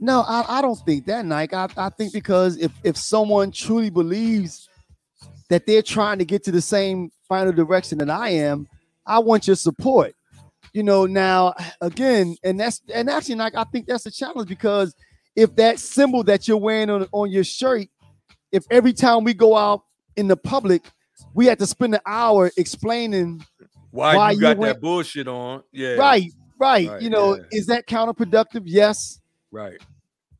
no I, I don't think that Nike I, I think because if if someone truly believes that they're trying to get to the same final direction that I am I want your support you know now again and that's and actually Nike I think that's a challenge because if that symbol that you're wearing on, on your shirt if every time we go out in the public we have to spend an hour explaining why, why you you got went- that bullshit on? Yeah, Right, right. Right, You know, yeah. is that counterproductive? Yes. right,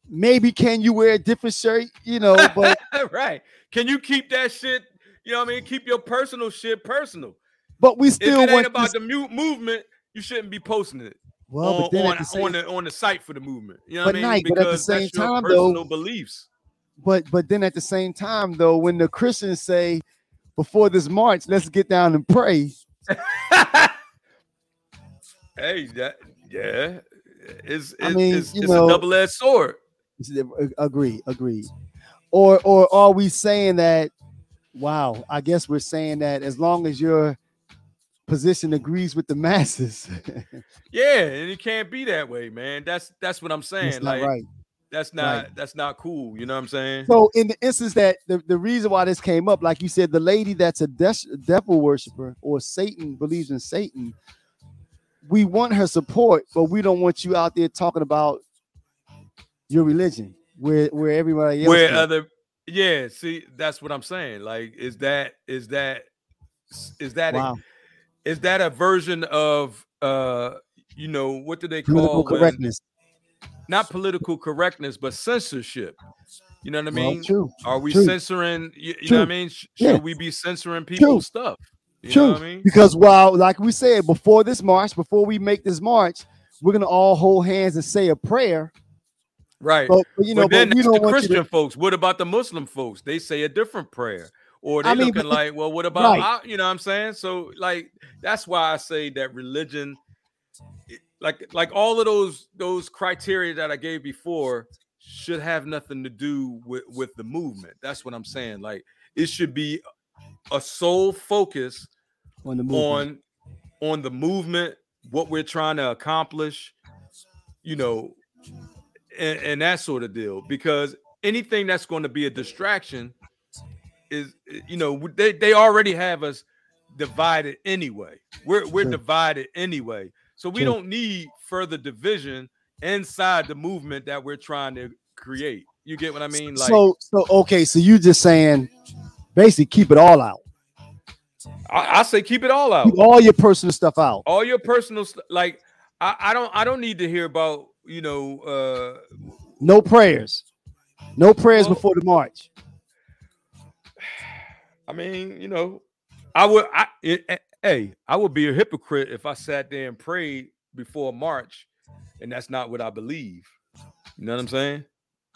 Maybe can you wear a different shirt? You know, but right. Can you keep that shit? You know what I mean? Keep your personal shit personal. but we If still it ain't about this- the mu- movement, you shouldn't be posting it well, on, but then on, the same on the on the site for the movement. You know But what I mean? Nike, but at the same time, though- personal beliefs. but but then at the same time though when the christians say before this march let's get down and pray hey, that yeah, it's, it's, I mean, it's, you it's know- a double-edged sword. agree agree or or are we saying that wow i guess we're saying that as long as your position agrees with the masses Yeah, and it can't be that way, man. That's that's what I'm saying. that's not like right that's not that's not cool. You know what I'm saying? so in the instance that the, the reason why this came up like you said the lady that's a des- devil worshiper or satan believes in satan we want her support but we don't want you out there talking about your religion where where everybody else Where can. other yeah, see, that's what I'm saying. Like, is that is that is that a, wow is that a version of uh you know what do they political call when- correctness. not political correctness but censorship. You know what i Well, mean? true are we true. censoring you, you know what i mean? Sh- Yeah. should we be censoring people's stuff? You True. know what i mean? Because while like we said before this march before we make this march we're gonna all hold hands and say a prayer. Right. But, you know but then but that's the christian to, folks. What about the muslim folks? They say a different prayer or they I mean, looking but- like well what about right. you know what i'm saying so like that's why i say that religion like like all of those those criteria that i gave before should have nothing to do with with the movement that's what i'm saying like it should be a sole focus on the movement. on on the movement what we're trying to accomplish you know and, and that sort of deal because anything that's going to be a distraction is you know they, they already have us divided anyway. We're we're Sure. divided anyway. So we Sure. don't need further division inside the movement that we're trying to create. You get what i mean? Like so so okay so you just saying basically keep it all out. I, I say keep it all out. Keep all your personal stuff out. All your personal st- like I, I don't I don't need to hear about you know uh no prayers. No prayers Well- before the march I mean you know I would I it, eh, hey I would be a hypocrite if I sat there and prayed before March and that's not what I believe. You know what I'm saying?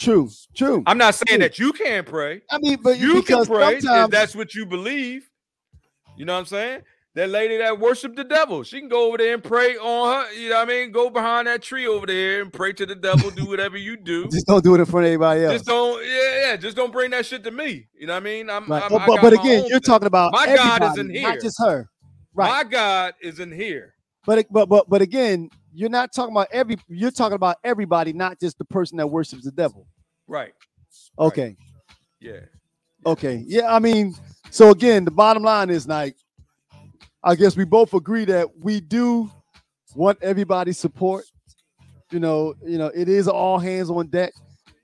True true I'm not saying True. that you can't pray. I mean but you can pray if that's what you believe. You know what I'm saying that lady that worshiped the devil she can go over there and pray on her you know what I mean go behind that tree over there and pray to the devil do whatever you do just don't do it in front of anybody else Just don't, yeah, yeah. Just don't bring that shit to me. You know what I mean? I'm, right. I'm I but, got but again you're thing. talking about My God is in not here. just her right My God is in here. But but but but again, you're not talking about every. You're talking about everybody, not just the person that worships the devil. Right. Okay, Yeah. okay, yeah. I mean, so again, the bottom line is like, I guess we both agree that we do want everybody's support. You know, you know, it is all hands on deck,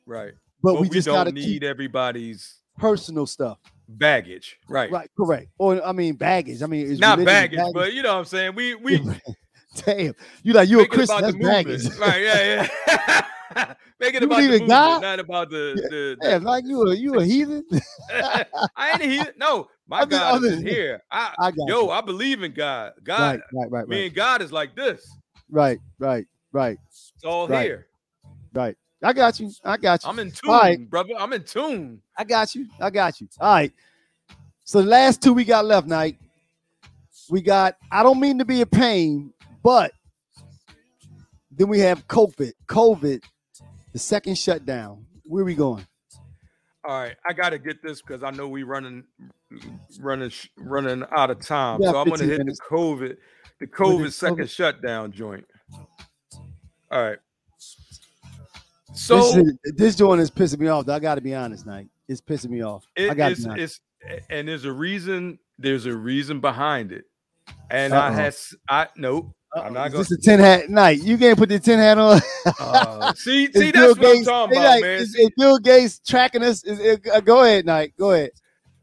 Right. but, But we we, just don't gotta need everybody's personal stuff. baggage. Right. Right, correct. Or I mean, baggage. I mean, is Not religion baggage, but you know what I'm saying. We we damn, you like you a Christian? That's baggage. Right. Yeah. Yeah. make it You about believe the in movement, God? not about the the. Yeah, like you a you a heathen. I ain't here. No, my I mean, God is here. I, I got yo, you. I believe in God. God, right, right, right, me right, and God is like this. right, right, right, It's all Right. here. right. I got you. I got you. I'm in tune, right. brother. I'm in tune. I got you. I got you. All right. So the last two we got left, night. We got. I don't mean to be a pain, but then we have COVID. COVID, the second shutdown. Where we going? All right, I got to get this because I know we running, running, running out of time. Yeah, so I'm gonna 15 hit minutes. the COVID, the COVID second COVID. shutdown joint. All right. this, So is- this joint is pissing me off. I got to be honest, night. It's pissing me off. I got to it's, it's and there's a reason. There's a reason behind it, and I Uh-oh. has I nope. I'm not Is gonna. this a tin hat night? You can't put the tin hat on. Uh, see, Is see, Bill that's what I'm talking they about, like, man. Is, See, is Bill Gates tracking us? Is, is- uh, go ahead, night. Go ahead.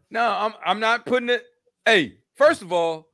No, I'm I'm not putting it. Hey, first of all,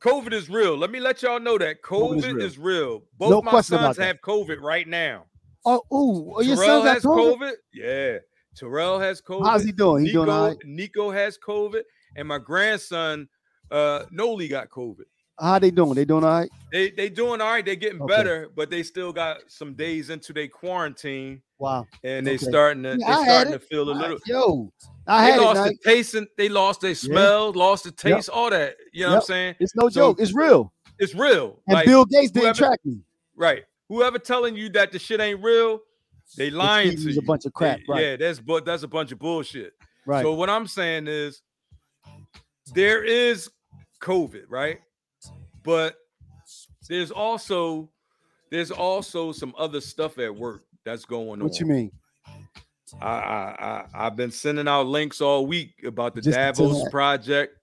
COVID is real. Let me let y'all know that COVID, COVID is is, real. is real. Both No my sons have COVID right now. Oh, ooh, oh, your Terrell son has COVID? COVID. Yeah. Terrell has COVID. How's he doing? He Nico, doing all right? Nico has COVID, and my grandson, uh, Noli got COVID. How they doing? They doing all right? They they doing all right. They getting Okay. better, but they still got some days into their quarantine, Wow. and they Okay. starting to Yeah, they starting to feel a little. Yo, I They had it. lost Nike. the taste and they lost their smell, lost the taste, all that. You know what I'm saying? It's no So- joke. It's real. It's real. And Like, Bill Gates didn't whoever- track me. right. Whoever telling you that the shit ain't real, they lying to you you. a bunch of crap, They- right. Yeah, that's but that's a bunch of bullshit. Right. So what I'm saying is there is COVID, right? But there's also there's also some other stuff at work that's going on. what you mean? I, I I I've been sending out links all week about the Just Davos project.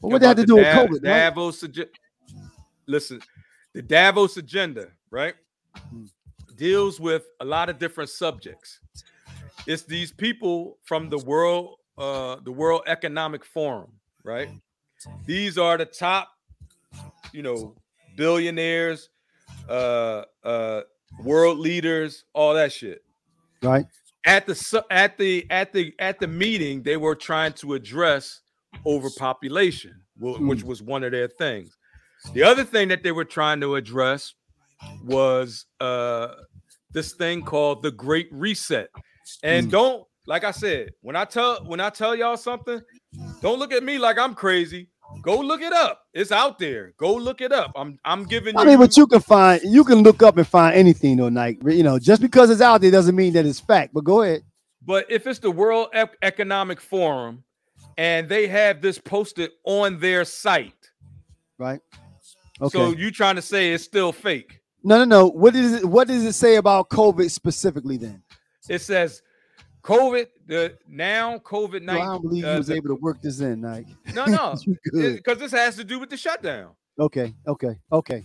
Well, what that had to do with Dav- COVID? right? Davos ag- listen, the Davos agenda, right? Hmm. Deals with a lot of different subjects. It's these people from the world, uh, the World Economic Forum, right? These are the top, you know, billionaires, uh, uh, world leaders, all that shit Right. at the at the at the at the meeting they were trying to address overpopulation Hmm. which was one of their things the other thing that they were trying to address was uh this thing called the great reset and Hmm. don't like i said when i tell when i tell y'all something don't look at me like i'm crazy go look it up it's out there go look it up i'm i'm giving I you mean, but you can find, you can look up and find anything though, Nike. You know, just because it's out there doesn't mean that it's fact. But go ahead. But if it's the World Ec- Economic Forum and they have this posted on their site, Right. Okay. so you trying to say it's still fake? no, no, no. What is it? What does it say about COVID specifically? Then It says COVID. The now COVID No, I don't nineteen. believe he was able to work this in, Nike. no, no, because this has to do with the shutdown. Okay. Okay. Okay.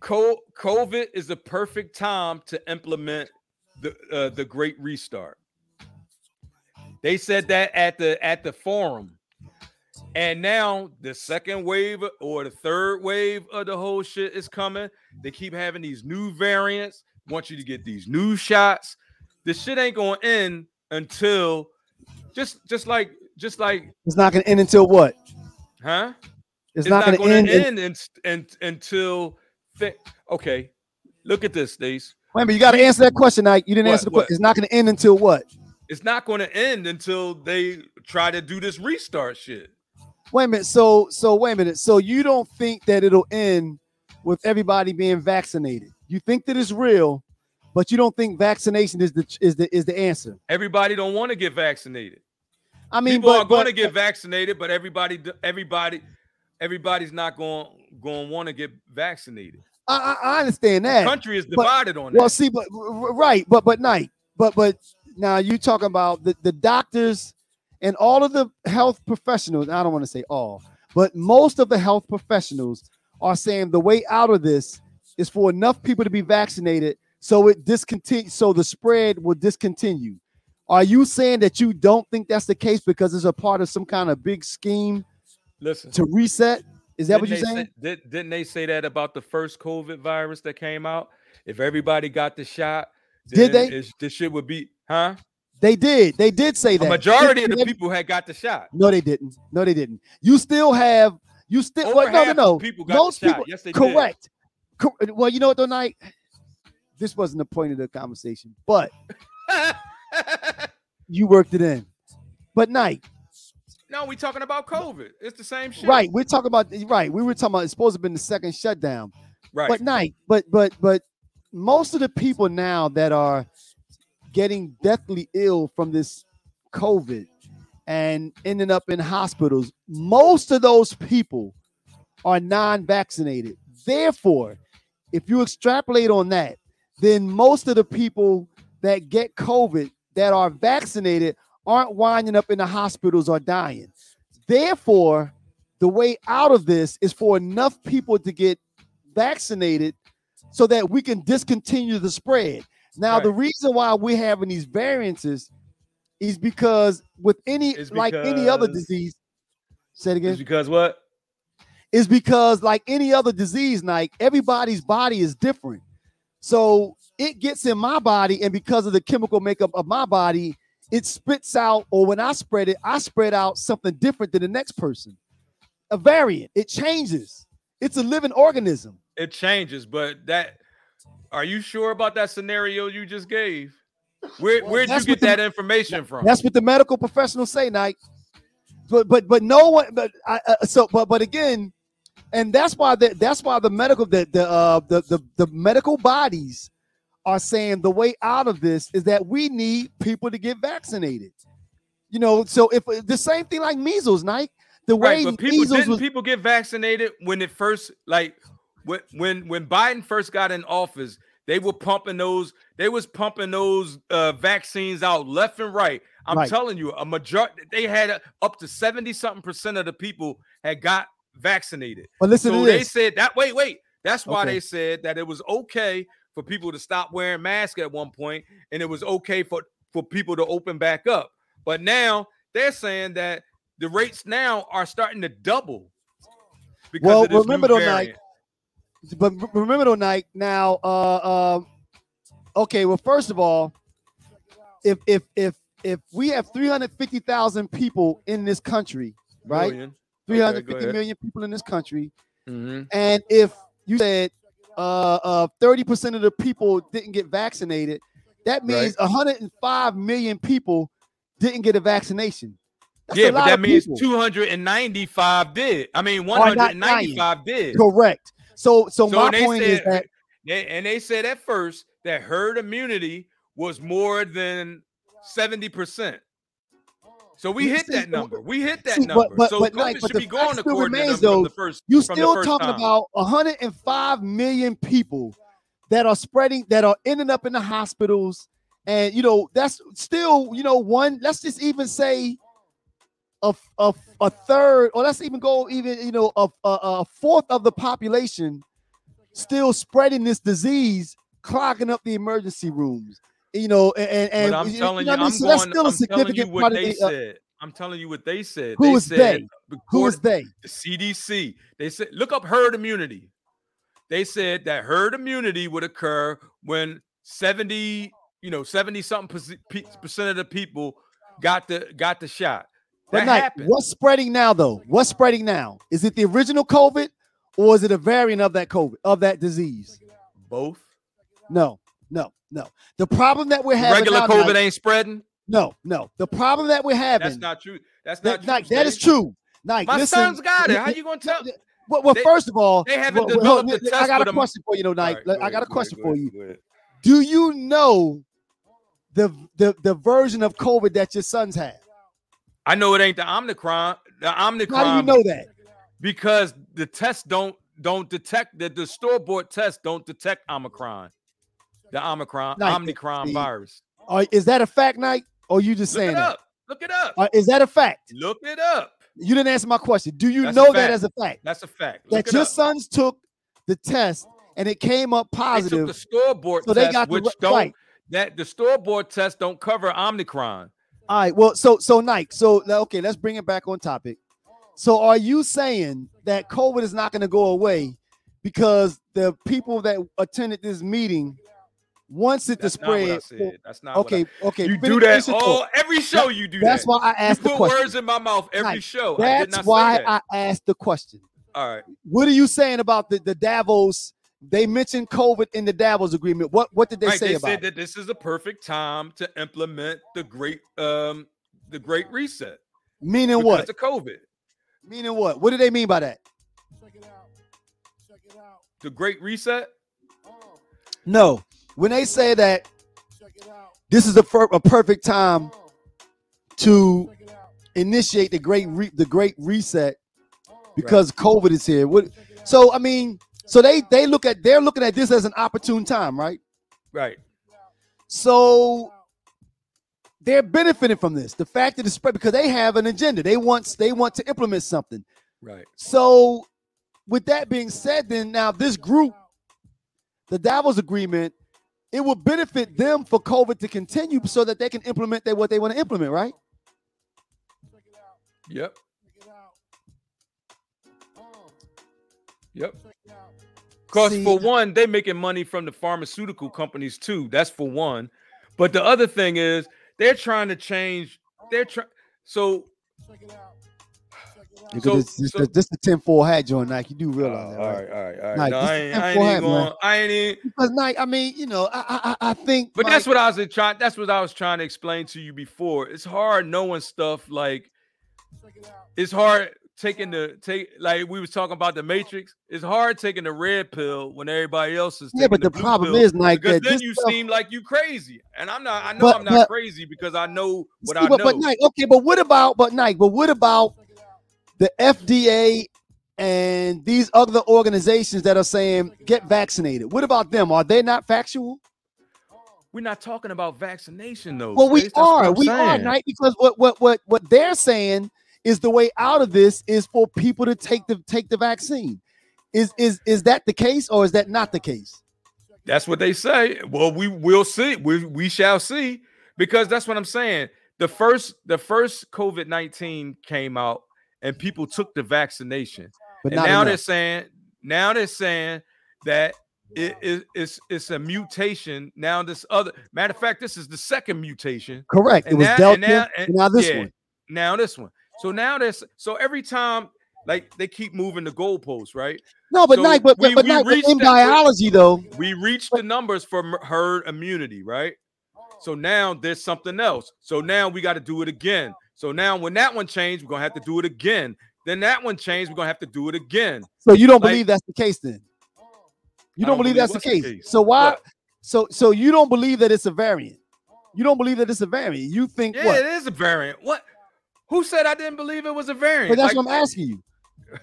Co- COVID is the perfect time to implement the uh, the Great Restart. They said that at the at the forum, and now the second wave or the third wave of the whole shit is coming. They keep having these new variants. Want you to get these new shots. This shit ain't gonna end until just just like just like It's not going to end until what? huh? It's, not, going to gonna end. end, in- in- until thi- okay. Look at this, Stace. Wait a minute, you got to answer that question, Nike. You didn't What, answer the what? question. It's not going to end until what? It's not going to end until they try to do this restart shit. Wait a minute. So, so wait a minute. So you don't think that it'll end with everybody being vaccinated? You think that it's real, but you don't think vaccination is the is the is the answer? Everybody don't want to get vaccinated. I mean, People but, are going to get vaccinated, but everybody, everybody, everybody's not going going to want to get vaccinated. I, I, understand The that. country is but- divided on that. Well, see, but right, but but night, but but now you talking about the, the doctors and all of the health professionals. I don't want to say all, but most of the health professionals are saying the way out of this is for enough people to be vaccinated so it discontinue so the spread will discontinue. Are you saying that you don't think that's the case because it's a part of some kind of big scheme Listen, to reset? Is that what you're saying? say- did, didn't they say that about the first COVID virus that came out? If everybody got the shot, Did they? This shit would be, huh? They did. They did say A that. majority of the people had got the shot. No, they didn't. No, they didn't. You still have. You still. Well, no, no, no. people got Most the shot. people. Yes, they did. correct. Cor- well, you know what, though, Night. This wasn't the point of the conversation, but you worked it in. But Night, no, we talking about COVID. It's the same shit. right? We're talking about right. We were talking about it's supposed to have been the second shutdown, Right. but Night, but but but most of the people now that are getting deathly ill from this COVID and ending up in hospitals, most of those people are non-vaccinated. Therefore, if you extrapolate on that, then most of the people that get COVID that are vaccinated aren't winding up in the hospitals or dying. Therefore, the way out of this is for enough people to get vaccinated so that we can discontinue the spread. Now, the reason why we're having these variances is because with any It's like any other disease, say it again. Because what? is because, like any other disease, like everybody's body is different. So it gets in my body, and because of the chemical makeup of my body, it spits out, or when I spread it, I spread out something different than the next person. A variant, it changes. It's a living organism. It changes, but that are you sure about that scenario you just gave? Where Well, where'd you get the- that information from? That's what the medical professionals say, Nike. But but but no one. But I uh, so but but again, and that's why the, that's why the medical the the, uh, the the the medical bodies are saying the way out of this is that we need people to get vaccinated. You know, so if the same thing like measles, Nike. The way Right, but people measles didn't was people get vaccinated when it first like when when when Biden first got in office, they were pumping those they was pumping those uh vaccines out left and right. I'm Right. telling you, a majority they had up to 70 something percent of the people had got vaccinated. but listen so to they said that wait, wait. That's why Okay. they said that it was okay for people to stop wearing masks at one point, and it was okay for for people to open back up. But now they're saying that the rates now are starting to double. Because Well, of this remember new though, Nike, but remember though, Nike. Now, uh, um, okay. Well, first of all, if if if if we have three hundred fifty thousand people in this country, right? Million. Three hundred go fifty ahead. million people in this country, Mhm. and if you said uh uh thirty percent of the people didn't get vaccinated, that means one hundred and five million people didn't get a vaccination. That's Yeah, a but that means people. 295 did. I mean, not 195 did. Correct. So so, So my they point is that They, and they said at first that herd immunity was more than 70%. So we hit that number. We hit that see, but- number. but- so but, Mike, but should the be going still remains, though, the first. You still talking time. about 105 million people that are spreading, that are ending up in the hospitals, and you know that's still, you know, one. Let's just even say a a, a third, or let's even go even, you know, a, a, a fourth of the population still spreading this disease, clogging up the emergency rooms. You know, and and, I'm telling know you, what I mean? So that's still a I'm you significant what part of they the. uh, said. I'm telling you what they said. Who they is said, they? who is they? the CDC. They said, look up herd immunity. They said that herd immunity would occur when 70, you know, 70 something percent of the people got the got the shot. That Nike, happened. what's spreading now though? What's spreading now? Is it the original COVID or is it a variant of that COVID of that disease? Both. No, no, no. The problem that we're having Regular COVID Nike- ain't spreading. no, no. The problem that we're having That's not true. That's that, not Nike, true. that is true. Nike, My listen, son's got it. How you gonna tell? Well, well They- first of all, they haven't well, well, developed the I got a question for you, though, Nike. Right, I got a question for you. ahead, go ahead. Do you know the, the the version of COVID that your sons have? I know it ain't the Omicron. The Omicron. How do you know that? because the tests don't don't detect that the store bought tests don't detect Omicron, the Omicron Like, Omicron the- virus. Or is that a fact, Nike? Or you just Look saying it that? up. Look it up. Uh, is that a fact? Look it up. You didn't answer my question. Do you That's know that as a fact? That's a fact. Look that your up. sons took the test and it came up They took positive. the scoreboard So they got the which ri- don't right. that the store bought test don't cover Omicron. All right. Well, so so Nike. So okay, let's bring it back on topic. So are you saying that COVID is not going to go away because the people that attended this meeting wants it That's to not what I spread? said. That's not what okay, okay. You do that finish all thought. every show. You do That's that. why I asked you the put question. words in my mouth every Right. show. I did That's not why say that. I asked the question. all right. What are you saying about the, the Davos? They mentioned COVID in the Davos agreement. What what did they right, say they about said it? that this is a perfect time to implement the great um the great reset Meaning what? of COVID. Meaning what? What do they mean by that? Check it out. Check it out. The great reset. No. When they say that this is a, a perfect time to initiate the great re- the great reset because COVID is here. What? So I mean, so they they look at they're looking at this as an opportune time, right? Right. So they're benefiting from this. The fact that it's spread because they have an agenda. They want they want to implement something. Right. So, with that being said, then now this group, the Davos Agreement, it will benefit them for COVID to continue so that they can implement they, what they want to implement, right? Yep. Yep. Because for one, they're making money from the pharmaceutical companies too. That's for one. But the other thing is they're trying to change. They're trying. So Because So- this, this, so- this the 10 4 hat joint, Nike. You do all realize that, right, right? all right, all right. Like, no, I ain't, I ain't even hat, going. I ain't even. Because Nike, I mean, you know, I I, I I think But like, that's what I was trying. That's what I was trying to explain to you before. It's hard knowing stuff like. It's hard taking the take like we was talking about the Matrix. It's hard taking the red pill when everybody else is. Yeah, but the blue problem pill, is, Nike, because then you stuff- seem like you crazy, and I'm not. I know But- I'm not but- crazy because I know what See, I but, know. but Nike, okay, but what about but Nike, but what about the FDA and these other organizations that are saying get vaccinated? What about them? Are they not factual? We're not talking about vaccination though. Well, we are, we are, saying. Nike, because what what what what they're saying is the way out of this is for people to take the take the vaccine. Is is is that the case or is that not the case? That's what they say. Well, we will see. We we shall see because that's what I'm saying. The first the first COVID nineteen came out and people took the vaccination, But and now enough. they're saying now they're saying that it is it's, it's a mutation. Now this other matter of fact, this is the second mutation. correct. It was now- Delta, and now- and and- now this yeah. one. Now this one. So now this so every time like they keep moving the goalposts, right? No, but So Nike, but, we- but we but reached in that- biology though, We reached the numbers for herd immunity, right? So now there's something else. So now we got to do it again. So now when that one changed, we're gonna have to do it again. Then that one changed, we're gonna have to do it again. So you don't Like- believe that's the case then? You don't, don't believe believe that's the what's the case. case. So why? What? So so you don't believe that it's a variant? You don't believe that it's a variant? You think Yeah, what? it is a variant. What? Who said I didn't believe it was a variant? But that's Like, what I'm asking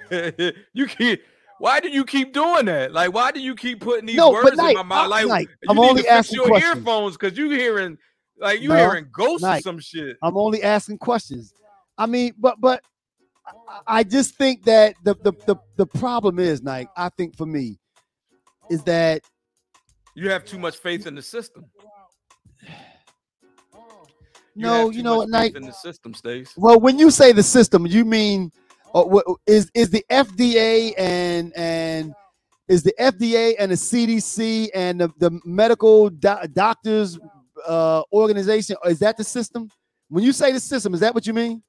you. you keep. Why do you keep doing that? Like, why do you keep putting these No, words in my mind? Like, I'm, you I'm need only to fix asking your questions. earphones because you're hearing, like, you No, hearing ghosts or some shit. I'm only asking questions. I mean, but but I- just think that the the the, the problem is, Nike. I think for me, is that You have too much faith in the system. no, you know what, Nike. in the system, Stace. Well, when you say the system, you mean uh, what, is is the FDA and and is the FDA and the CDC and the, the medical do- doctors uh, organization is that the system? When you say the system, is that what you mean?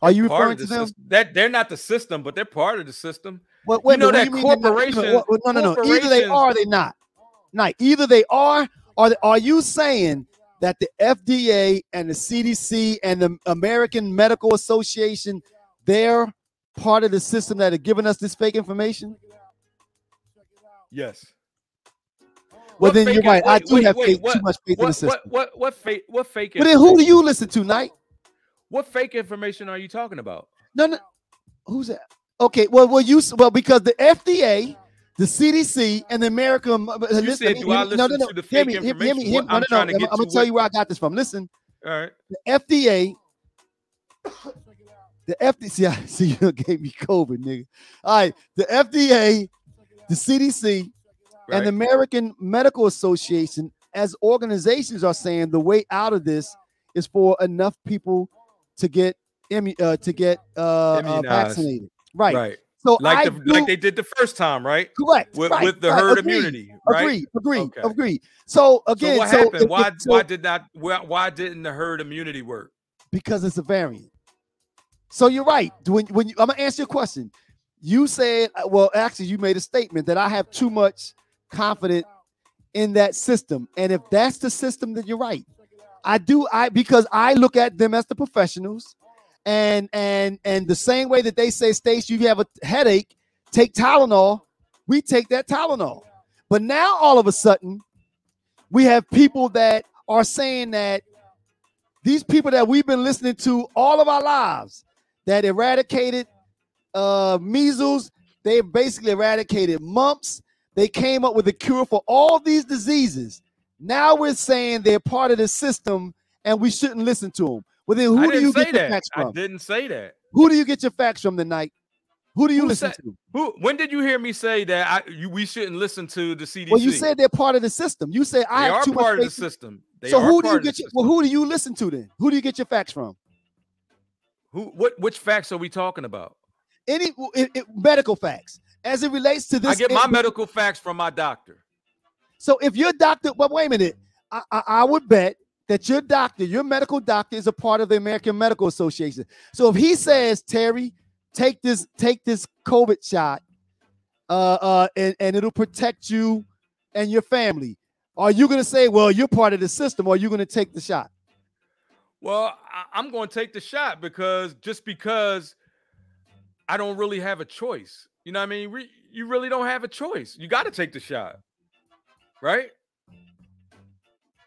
Are you Part referring of to the them? system. That they're not the system, but they're part of the system. What, wait a know that do you mean they're not- wait corporation- what- no, no, no. Either they are, or they not. Not either they are, or they, are you saying that the FDA and the CDC and the American Medical Association they're part of the system that are giving us this fake information? Yes. Well, then you're right. I do wait, have wait, faith, too much faith in the system. what what what fake what fake? But then who do you listen to, Knight? What fake information are you talking about? No, no. Who's that? Okay, well, well, you well because the FDA, the CDC, and the American. Uh, uh, you said, do I no, no, listen no. to the fake me, hear me, hear me, information? hear me. No, I'm no, trying no. to I'm, get I'm gonna tell you where I got this from. Listen, All right. the FDA, the FDA. See, I see you gave me COVID, nigga. All right, the FDA, the CDC, Right. and the American Medical Association, as organizations, are saying the way out of this is for enough people to get immu- uh, to get uh, uh, vaccinated. Right. right. So Like the do, like they did the first time, right? correct With, right, with the right, herd agreed, immunity, right? Agreed. Agreed. Okay. Agreed. So again, so what so happened? if- why if- so- why did not why, why didn't the herd immunity work? because it's a variant. So you're right. When when you, I'm gonna answer your question, you said, uh, well, actually, you made a statement that I have too much confidence in that system, and if that's the system, then you're right. I do. I because I look at them as the professionals, and and and the same way that they say, Stace, you have a headache, take Tylenol. We take that Tylenol, but now all of a sudden, we have people that are saying that these people that we've been listening to all of our lives that eradicated uh, measles, they basically eradicated mumps. They came up with a cure for all these diseases. Now we're saying they're part of the system and we shouldn't listen to them. Well, then who do you get your that. facts I didn't say that. Who do you get your facts from tonight? Who do you Who listen said- to? Who? When did you hear me say that? I you, we shouldn't listen to the CDC. Well, you said they're part of the system. You said I they have are too part much of the system. They so who do you part of the get your, well, who do you listen to then? Who do you get your facts from? Who? What? Which facts are we talking about? any it, it- medical facts. As it relates to this. I get my medical facts from my doctor. So if your doctor, well, wait a minute, I, I, I would bet that your doctor, your medical doctor, is a part of the American Medical Association. So if he says, Terry, take this, take this COVID shot, uh, uh, and, and it'll protect you and your family. Are you going to say, well, you're part of the system, or are you going to take the shot? Well, I, am going to take the shot because just because I don't really have a choice. You know what I mean? You really don't have a choice. You got to take the shot, right?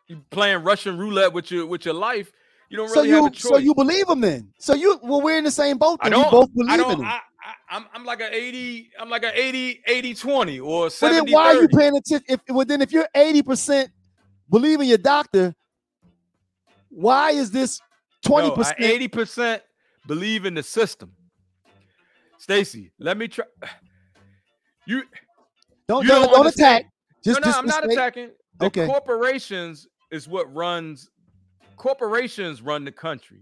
You playing Russian roulette with your with your life. You don't really so you, have a choice. So you believe him then? So you well, we're in the same boat. Then. I don't. both believe I don't, in him. I, am I'm like an 80, I'm like an 80, 80, 20 or 70. But then why 30. are you paying attention? If well, then if you're 80% believing your doctor, why is this 20%? No, 80% believe in the system. Stacy, let me try. You don't you don't, don't attack. Just, no, no, I'm not attacking. The okay. corporations is what runs corporations run the country,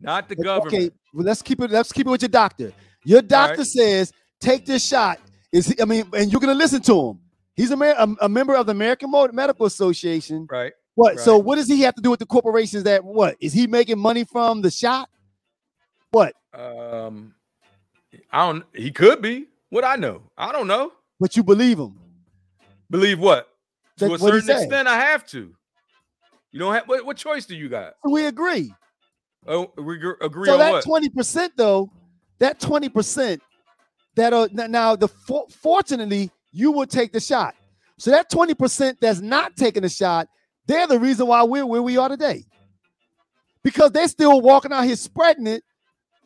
not the government. Okay, well, let's keep it. Let's keep it with your doctor. Your doctor right. says take this shot. Is he, I mean, and you're gonna listen to him. He's a, a, a member of the American Medical Association. Right. What? Right. So what does he have to do with the corporations? That what is he making money from the shot? What? Um, I don't. He could be. What I know, I don't know. But you believe him? Believe what? To a certain extent, I have to. You don't have what, what choice do you got? We agree. Oh, we agree so on that twenty percent though, that twenty percent that are now the fortunately you will take the shot. So that twenty percent that's not taking the shot, they're the reason why we're where we are today. Because they're still walking out here spreading it,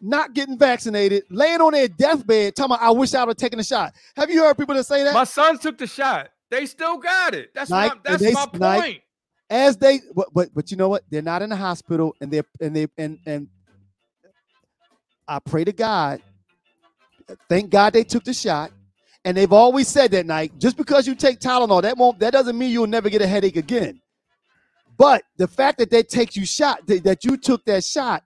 not getting vaccinated, laying on their deathbed, talking about, I wish I would have taken a shot. Have you heard people that say that? My son took the shot. They still got it. That's Nike, my, that's they, my point. Nike, as they but, but but you know what? They're not in the hospital and they're and they and and I pray to God. Thank God they took the shot. And they've always said that night, just because you take Tylenol, that won't that doesn't mean you'll never get a headache again. But the fact that they take you shot, that you took that shot,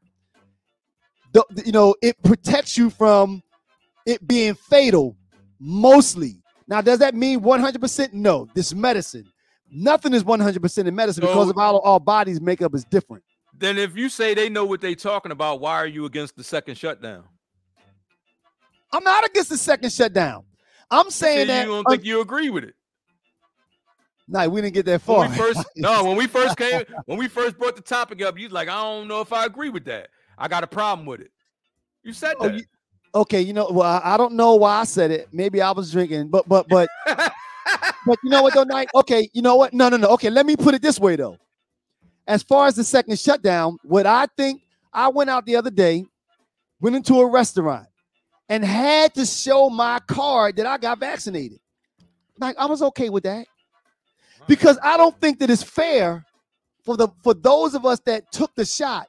the, you know, it protects you from it being fatal mostly. Now, does that mean 100%? No. This medicine, nothing is 100% in medicine so, because of how our bodies makeup is different. Then, if you say they know what they're talking about, why are you against the second shutdown? I'm not against the second shutdown. I'm saying that you don't think you agree with it. No, we didn't get that far. When first, no, when we first came, when we first brought the topic up, you like, I don't know if I agree with that. I got a problem with it. You said oh, that. You, okay, you know, well, I don't know why I said it. Maybe I was drinking, but but but but you know what though, Night? Okay, you know what? No, no, no. Okay, let me put it this way though. As far as the second shutdown, what I think I went out the other day, went into a restaurant, and had to show my card that I got vaccinated. Like I was okay with that. Because I don't think that it's fair for the for those of us that took the shot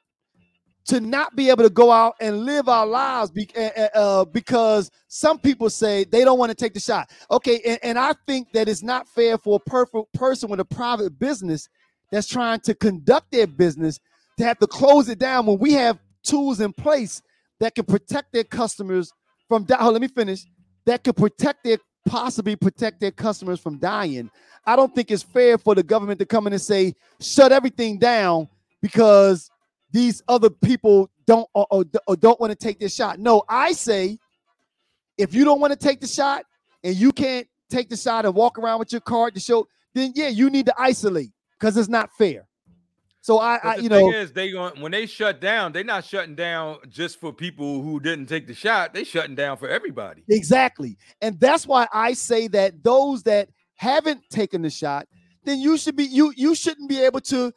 to not be able to go out and live our lives be, uh, because some people say they don't want to take the shot. Okay, and, and I think that it's not fair for a perfect person with a private business that's trying to conduct their business to have to close it down when we have tools in place that can protect their customers from dying. Oh, let me finish. That could protect their possibly protect their customers from dying. I don't think it's fair for the government to come in and say shut everything down because these other people don't or, or, or don't want to take this shot. No, I say if you don't want to take the shot and you can't take the shot and walk around with your card to show, then yeah, you need to isolate because it's not fair. So I, I you know, is they going when they shut down, they're not shutting down just for people who didn't take the shot. They shutting down for everybody. Exactly, and that's why I say that those that haven't taken the shot, then you should be you you shouldn't be able to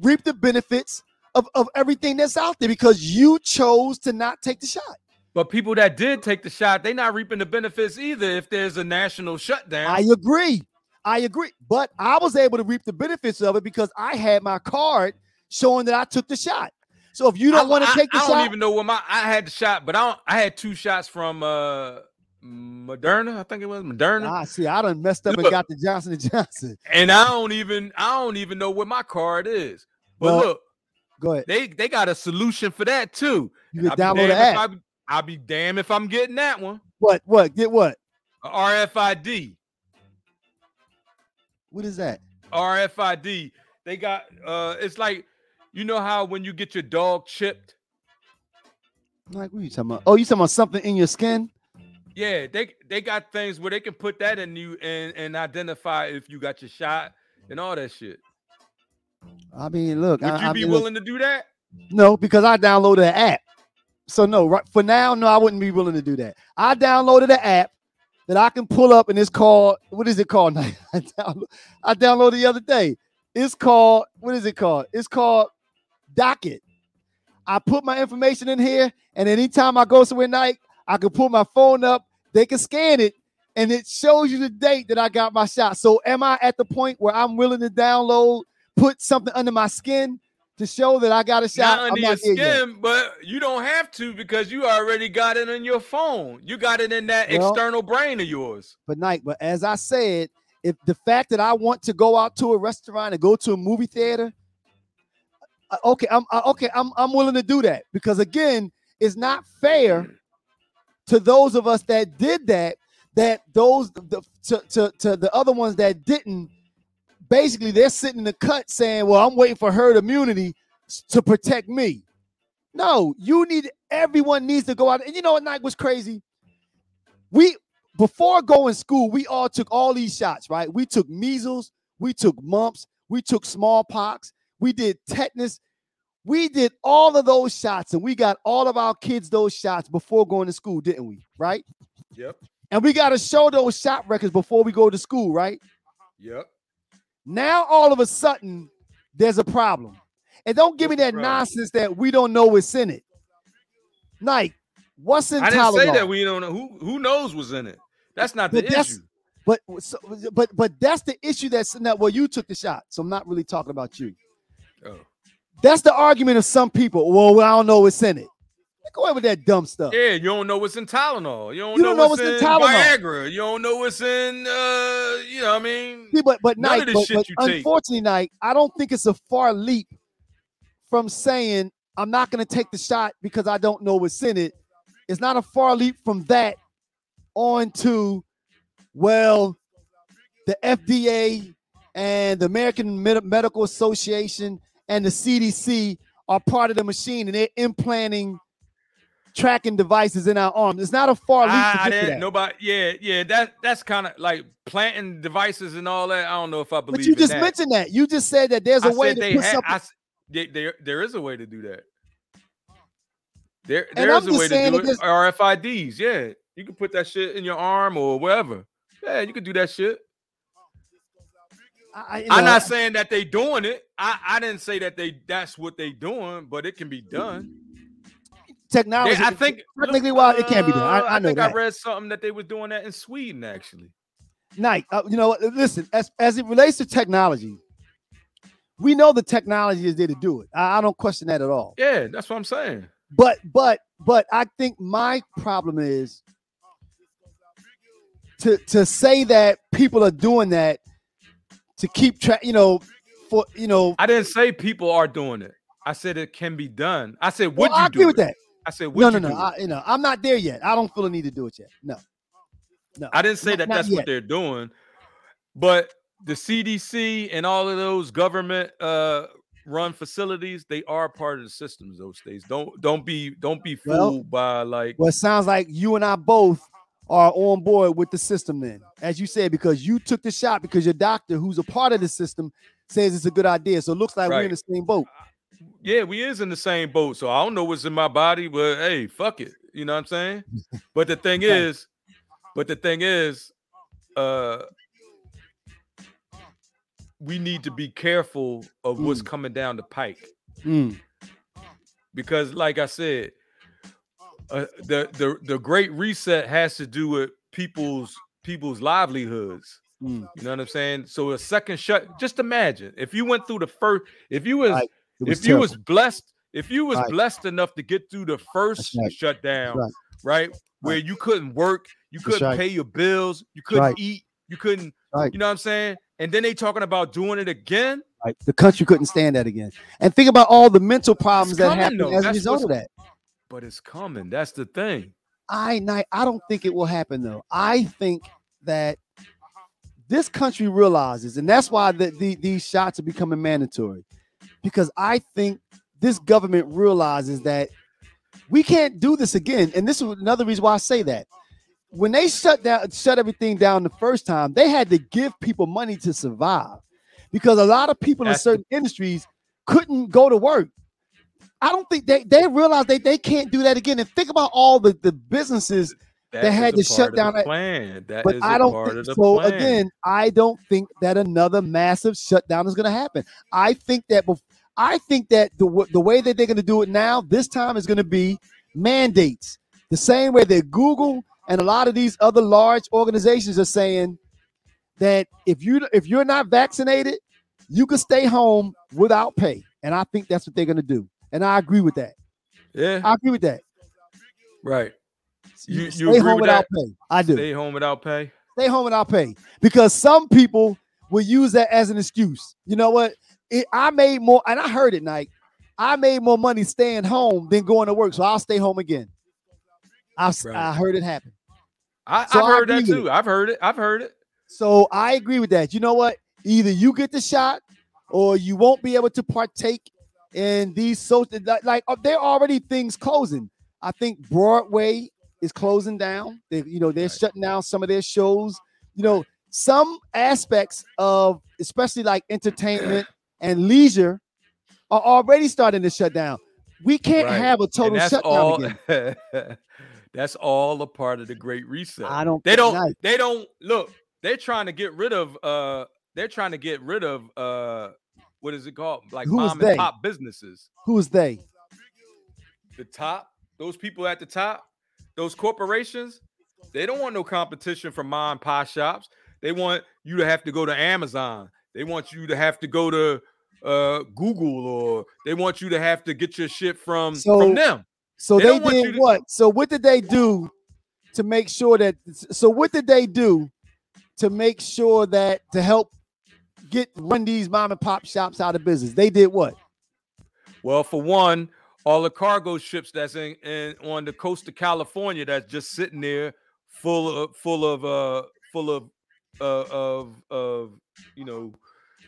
reap the benefits of, of everything that's out there because you chose to not take the shot. But people that did take the shot, they're not reaping the benefits either if there's a national shutdown. I agree. I agree. But I was able to reap the benefits of it because I had my card showing that I took the shot. So if you don't want to take the I shot, I don't even know what my I had the shot, but I don't, I had two shots from uh Moderna, I think it was Moderna. Ah, see, I done messed up Look, and got the Johnson and Johnson. And I don't even I don't even know what my card is. But well, look, Go ahead. They they got a solution for that too. You can download the app. I, I'll be damned if I'm getting that one. What? What? Get what? RFID. What is that? RFID. They got uh it's like you know how when you get your dog chipped? Like what are you talking about? Oh, you talking about something in your skin? Yeah, they they got things where they can put that in you and and identify if you got your shot and all that shit. I mean, look, Would I, you I be mean, look, willing to do that? no, because I downloaded an app. So no, right for now, no, I wouldn't be willing to do that. I downloaded an app that I can pull up, and it's called what is it called? I download, I downloaded the other day. It's called what is it called? It's called Docket. I put my information in here, and anytime I go somewhere night, I can pull my phone up. They can scan it, and it shows you the date that I got my shot. So, am I at the point where I'm willing to download, put something under my skin to show that I got a shot? Not under your skin, but you don't have to because you already got it in your phone. You got it in that Well- external brain of yours. but night. But as I said, if the fact that I want to go out to a restaurant and go to a movie theater, uh, okay, I'm uh, okay. I'm I'm willing to do that because again, it's not fair to those of us that did that. That those the, to, to to the other ones that didn't. Basically, they're sitting in the cut saying, "Well, I'm waiting for herd immunity to protect me." No, you need everyone needs to go out. And you know what night was crazy? We before going school, we all took all these shots, right? We took measles, we took mumps, we took smallpox, we did tetanus. We did all of those shots and we got all of our kids those shots before going to school, didn't we? Right? Yep. And we got to show those shot records before we go to school, right? Yep. Now all of a sudden there's a problem. And don't give me that nonsense that we don't know what's in it. Like, what's in I didn't Tylenol? say that we don't know who who knows what's in it. That's not the But issue. But so, but but that's the issue that's that. Well, you took the shot, so I'm not really talking about you. Oh. That's the argument of some people. Well, I don't know what's in it. Go away with that dumb stuff. Yeah, you don't know what's in Tylenol. You don't, You know, don't know what's, what's in in Tylenol. Viagra. You don't know what's in uh, you know, what I mean, See, but but None Nike, of this but, shit but you take. unfortunately, Nike, I don't think it's a far leap from saying I'm not going to take the shot because I don't know what's in it. It's not a far leap from that on to well, the FDA and the American Med- Medical Association and the CDC are part of the machine, and they're implanting tracking devices in our arms. It's not a far leap I, to ah, I didn't that. nobody yeah, yeah, that that's kind of like planting devices and all that. I don't know if I believe But you just that. mentioned that. You just said that there's a I way to put something. I they- there, there is a way to do that. There, there is a way to do it. this- RFIDs, yeah. You can put that shit in your arm or wherever. Yeah, you can do that shit. I, I- you I'm know, not saying that they doing it. I, I didn't say that they that's what they doing, but it can be done. Technology. They- I think technically, while it can't be done, I, uh, I know think that. I read something that they were doing that in Sweden actually. Nike, uh, you know? Listen, as as it relates to technology, we know the technology is there to do it. I, I don't question that at all. Yeah, that's what I'm saying. But but but I think my problem is to to say that people are doing that to keep track. You know, for you know. I didn't say people are doing it. I said it can be done. I said, would well, you I do agree with it? that. I said, No, no, you no. do it? I, you know, I'm not there yet. I don't feel the need to do it yet. No, no. I didn't say Not- that not that's yet. what they're doing, but the CDC and all of those government uh run facilities, they are part of the systems those days. Don't don't be don't be fooled Well- by like Well, it sounds like you and I both are on board with the system then. As you said, because you took the shot because your doctor, who's a part of the system, says it's a good idea. So it looks like we're in the same boat. Yeah, we is in the same boat. So I don't know what's in my body, but hey, fuck it. You know what I'm saying? But the thing is, but the thing is, uh we need to be careful of what's Mm. coming down the pike. Mm, because like i said uh, the the the great reset has to do with people's people's livelihoods mm. you know what i'm saying so a second shut just imagine if you went through the first if you was Right. If you was blessed if you was Right. blessed enough to get through the first right. shutdown right. right where you couldn't work you couldn't pay your bills you couldn't eat you couldn't you know what i'm saying and then they talking about doing it again Right. The country couldn't stand that again. And think about all the mental problems that happened though. as a result of that. but it's coming that's the thing I I don't think it will happen though. I think that this country realizes, and that's why the, the, these shots are becoming mandatory, because I think this government realizes that we can't do this again. And this is another reason why I say that. When they shut down, shut everything down the first time, they had to give people money to survive because a lot of people that's in certain the- industries couldn't go to work. I don't think they, they realize they, they can't do that again. And think about all the, the businesses that, that had to shut down that plan. That but I don't think so. Plan. Again, I don't think that another massive shutdown is going to happen. I think that bef- I think that the the way that they're going to do it now, this time is going to be mandates. The same way that Google and a lot of these other large organizations are saying that if you if you're not vaccinated, you can stay home without pay. And I think that's what they're going to do. And I agree with that. Yeah, I agree with that. Right. You, you stay home without that? pay. I do. Stay home without pay. Stay home without pay because some people will use that as an excuse. You know what? It, I made more, and I heard it, Nike. I made more money staying home than going to work, so I'll stay home again. I right. I heard it happen. I, have heard that too. I've heard it. I've heard it. So I agree with that. You know what? Either you get the shot, or you won't be able to partake in these social. Like, like uh, there are already things closing. I think Broadway is closing down. They, you know, they're right. shutting down some of their shows. You know, some aspects of, especially like entertainment and leisure, are already starting to shut down. We can't right. have a total shutdown all, again. that's all a part of the Great Reset. I don't. They don't. Nice. They don't look. They're trying to get rid of. uh They're trying to get rid of. uh What is it called? Like Who's mom they? and pop businesses. Who's they? The top. Those people at the top those corporations, they don't want no competition from mom and pop shops. They want you to have to go to Amazon. They want you to have to go to uh, Google, or they want you to have to get your shit from so, from them. So they, they did to- what? So what did they do to make sure that? So what did they do to make sure that to help get run these mom and pop shops out of business? They did what? Well, for one, all the cargo ships that's in, in on the coast of California that's just sitting there full of full of uh full of uh of of you know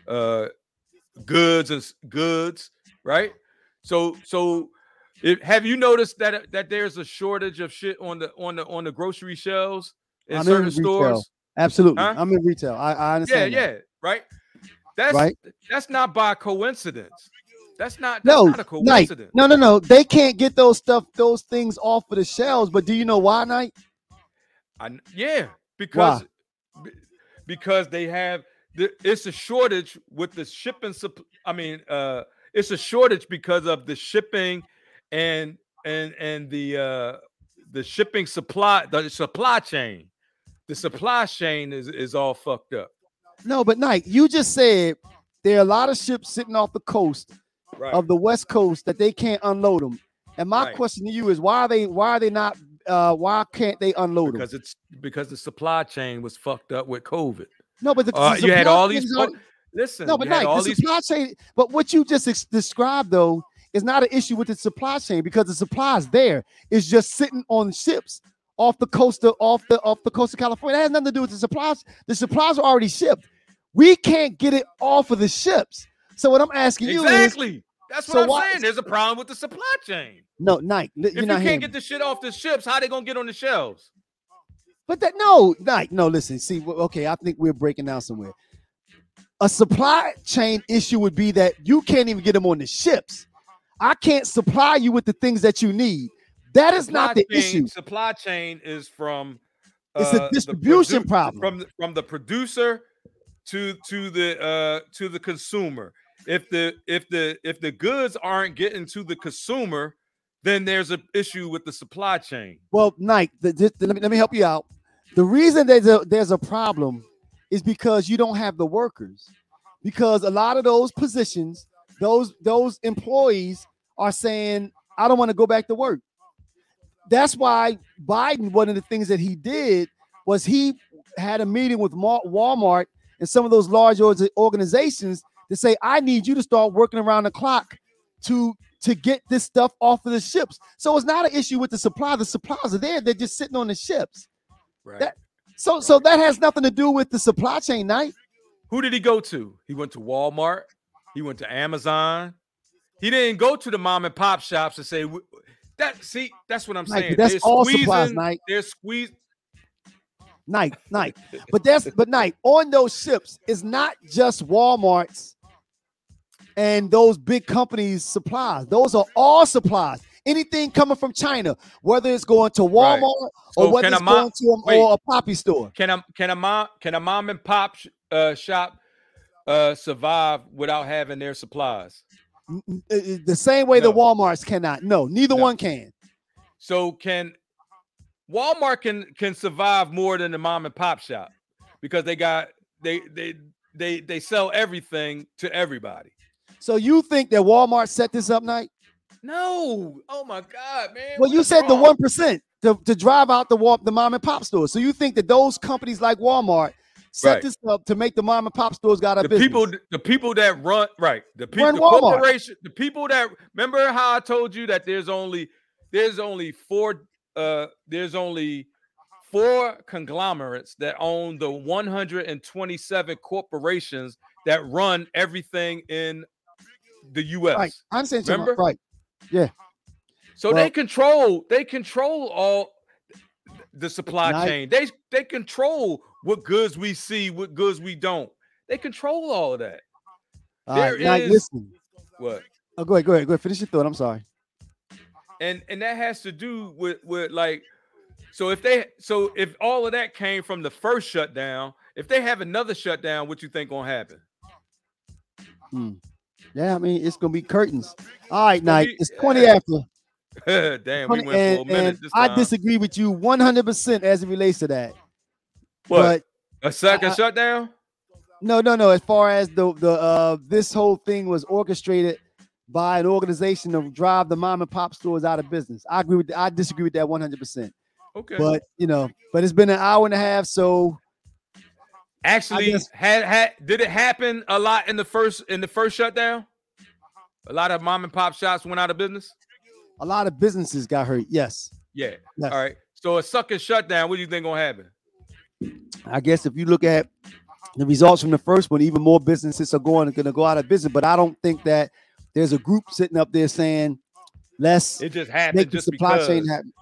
uh goods and goods right so so if, have you noticed that uh, that there's a shortage of shit on the on the on the grocery shelves in I'm certain in stores absolutely huh? i'm in retail i, I understand yeah that. yeah right that's right that's not by coincidence that's not that's no not a coincidence. No, no, no. They can't get those stuff, those things off of the shelves. But do you know why, Knight? I yeah, because why? because they have it's a shortage with the shipping. I mean, uh, it's a shortage because of the shipping and and and the uh the shipping supply the supply chain. The supply chain is is all fucked up. No, but Knight, you just said there are a lot of ships sitting off the coast right. of the West Coast that they can't unload them. And my right. question to you is why are they why are they not uh why can't they unload because them? Because it's because the supply chain was fucked up with COVID. No, but the, uh, the you had all these are, listen. No, but like the these... supply chain. But what you just ex- described though is not an issue with the supply chain because the supply is there. It's just sitting on ships off the coast of off the off the coast of California. It has nothing to do with the supplies. The supplies are already shipped. We can't get it off of the ships. So what I'm asking you is exactly. is that's what so I'm why, saying. There's a problem with the supply chain. No, Nike. If you can't get the shit off the ships, how they gonna get on the shelves? But that no, like No, listen. See, okay, I think we're breaking down somewhere. A supply chain issue would be that you can't even get them on the ships. I can't supply you with the things that you need. That is supply not the chain, issue. Supply chain is from uh, it's a distribution produ- problem from from the producer to to the uh to the consumer if the if the if the goods aren't getting to the consumer, then there's an issue with the supply chain. Well, Nike, the, the, let, me, let me help you out. The reason there's a there's a problem is because you don't have the workers. Because a lot of those positions, those those employees are saying, I don't want to go back to work. That's why Biden, one of the things that he did was he had a meeting with Walmart and some of those large organizations to say, I need you to start working around the clock to to get this stuff off of the ships. So it's not an issue with the supply. The supplies are there. They're just sitting on the ships. Right. That- So so that has nothing to do with the supply chain, night. Who did he go to? He went to Walmart. He went to Amazon. He didn't go to the mom and pop shops and say that. See, that's what I'm Nike, saying. that's They're all supplies, Nike. They're squeezed. Night, night. But that's but night on those ships is not just Walmart's and those big companies' supplies. Those are all supplies. Anything coming from China, whether it's going to Right. Walmart So or whether a it's mo- going to a, wait. or a poppy store. Can a can a mom can a mom and pop sh- uh, shop uh, survive without having their supplies? Uh, uh, The same way the No. Walmarts cannot. No, neither No. one can. So can Walmart can can survive more than the mom and pop shop because they got they they they they sell everything to everybody. So you think that Walmart set this up, night? No, oh my god, man. Well, what you is said the one percent to, to drive out the wa- the mom and pop stores. So you think that those companies like Walmart set Right. this up to make the mom and pop stores got a the business? people the people that run right the people Run the Walmart. corporation the people that remember how i told you that there's only there's only four uh there's only four conglomerates that own the 127 corporations that run everything in the us right? I'm saying to Remember? right. Yeah. So Well- they control they control all the supply chain they they control what goods we see what goods we don't they control all of that All right, There now is- listen. what Oh, go ahead, go ahead, go ahead. Finish your thought. I'm sorry. and and that has to do with with like so if they so if all of that came from the first shutdown if they have another shutdown what you think gonna happen hmm. Yeah, I mean it's gonna be curtains. All right, night. It's 20 yeah. after. damn we 20 went for a and, minute and I disagree with you 100 percent as it relates to that. what But a second I- shutdown no, no, no. As far as the the uh this whole thing was orchestrated by an organization to drive the mom and pop stores out of business. I agree with I disagree with that 100 percent. okay But you know, but it's been an hour and a half, so actually guess- had had did it happen a lot in the first in the first shutdown uh-huh. a lot of mom and pop shops went out of business a lot of businesses got hurt. Yes. yeah Yes. all right so a sucking shutdown what do you think gonna happen I guess if you look at the results from the first one, even more businesses are going going to go out of business. But I don't think that there's a group sitting up there saying, "Let's it just happened make the just supply because chain happen."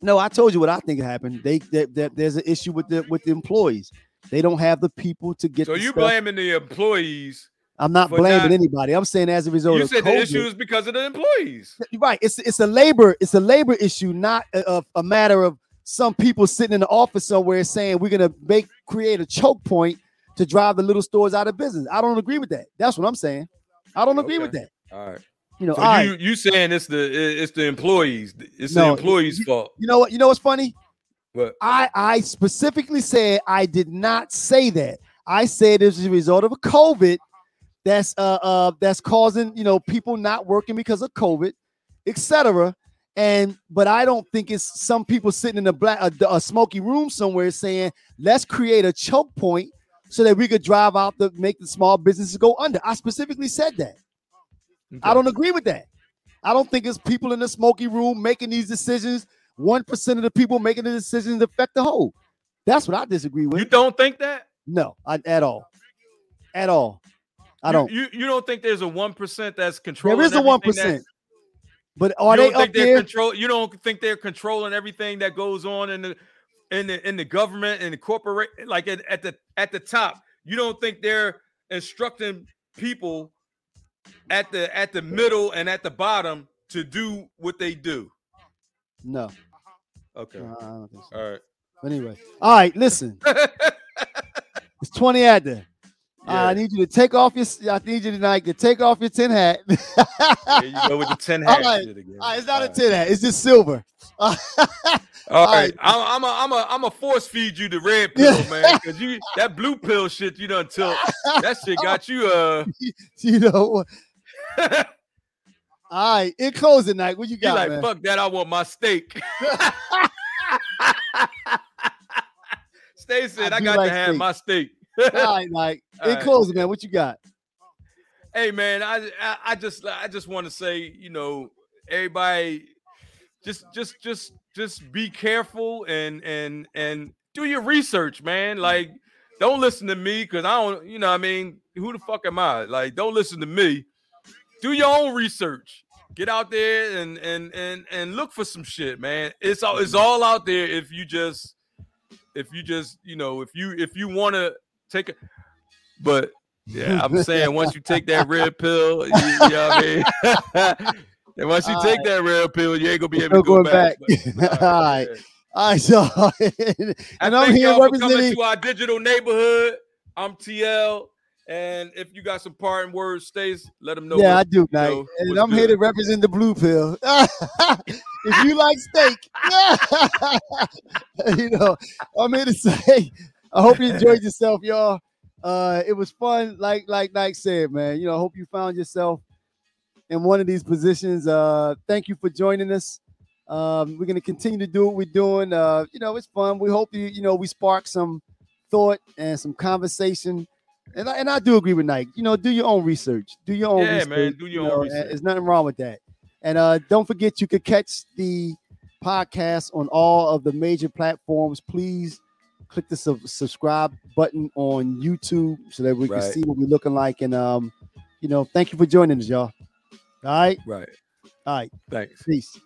No, I told you what I think happened. They, they, they- there's an issue with the with the employees. They don't have the people to get. so the you blaming the employees I'm not blaming not- anybody. I'm saying as a result you said the COVID- issue is because of the employees right it's it's a labor it's a labor issue not a, a, matter of some people sitting in the office somewhere saying we're gonna make create a choke point to drive the little stores out of business i don't agree with that that's what i'm saying i don't agree with that all right you know So all right. you you saying it's the it's the employees? It's No, the employees' you- fault. you know what you know what's funny What? i i specifically said i did not say that. I said it's a result of a covid that's uh uh that's causing you know people not working because of covid etc and but i don't think it's some people sitting in a black a, a smoky room somewhere saying let's create a choke point so that we could drive out the make the small businesses go under. I specifically said that. I don't agree with that. I don't think it's people in the smoky room making these decisions 1% of the people making the decisions affect the whole that's what i disagree with You don't think that? no I, at all at all i You- don't You you don't think there's a one percent that's controlling? there is a one but are they don't think up they're there control? You don't think they're controlling everything that goes on in the in the in the government and the corporate like at, at the at the top? You don't think they're instructing people at the at the middle and at the bottom to do what they do? no Okay. Uh, I don't think so. All right. But anyway all right listen it's 20 out there I need you to take off your. I need you tonight to take off your tin hat. There you go with the 10 All hat right. shit again. All right, it's not All a right. tin hat. It's just silver. All All right, right. I'm I'm a, I'm a I'm a force feed you the red pill, man, because you that blue pill shit you done took. That shit got you uh. you know. All right, in closing night, what you got, like man? fuck that? I want my steak. Stay said I I, got like to have steak. my steak. All right, Mike. All In right. closing, man, what you got? Hey man, I, I I just I just want to say, you know, everybody just just just just be careful and and and do your research, man. Like don't listen to me because I don't, you know, what I mean, who the fuck am I? Like, don't listen to me. Do your own research. Get out there and and and and look for some shit, man. It's all it's mm-hmm. all out there if you just if you just, you know, if you if you want to take it. But yeah, I'm saying once you take that red pill, you, you know what I mean? and once you All take right. that red pill, you ain't gonna be No able to go back. back. All right. yeah. All right, so I and I'm thank here y'all for coming representing. to our digital neighborhood. I'm TL, and if you got some parting words, Stace, let them know. Yeah, I do, Knight. know, and I'm here to represent the blue pill. if you like steak, you know, I'm here to say, I hope you enjoyed yourself, y'all. Uh, it was fun, like like Knight said, man. You know, I hope you found yourself in one of these positions. Uh, thank you for joining us. Um, we're gonna continue to do what we're doing. Uh, you know, it's fun. We hope you, you know, we spark some thought and some conversation. And I, and I do agree with Nike. You know, do your own research. Do your own Yeah, research. man, do your you own know, research. There's nothing wrong with that. And uh, don't forget, you could catch the podcast on all of the major platforms. Please click the sub- subscribe button on YouTube so that we can see what we're looking like. And um, you know, thank you for joining us, y'all. All right, Right. all right, Thanks. peace.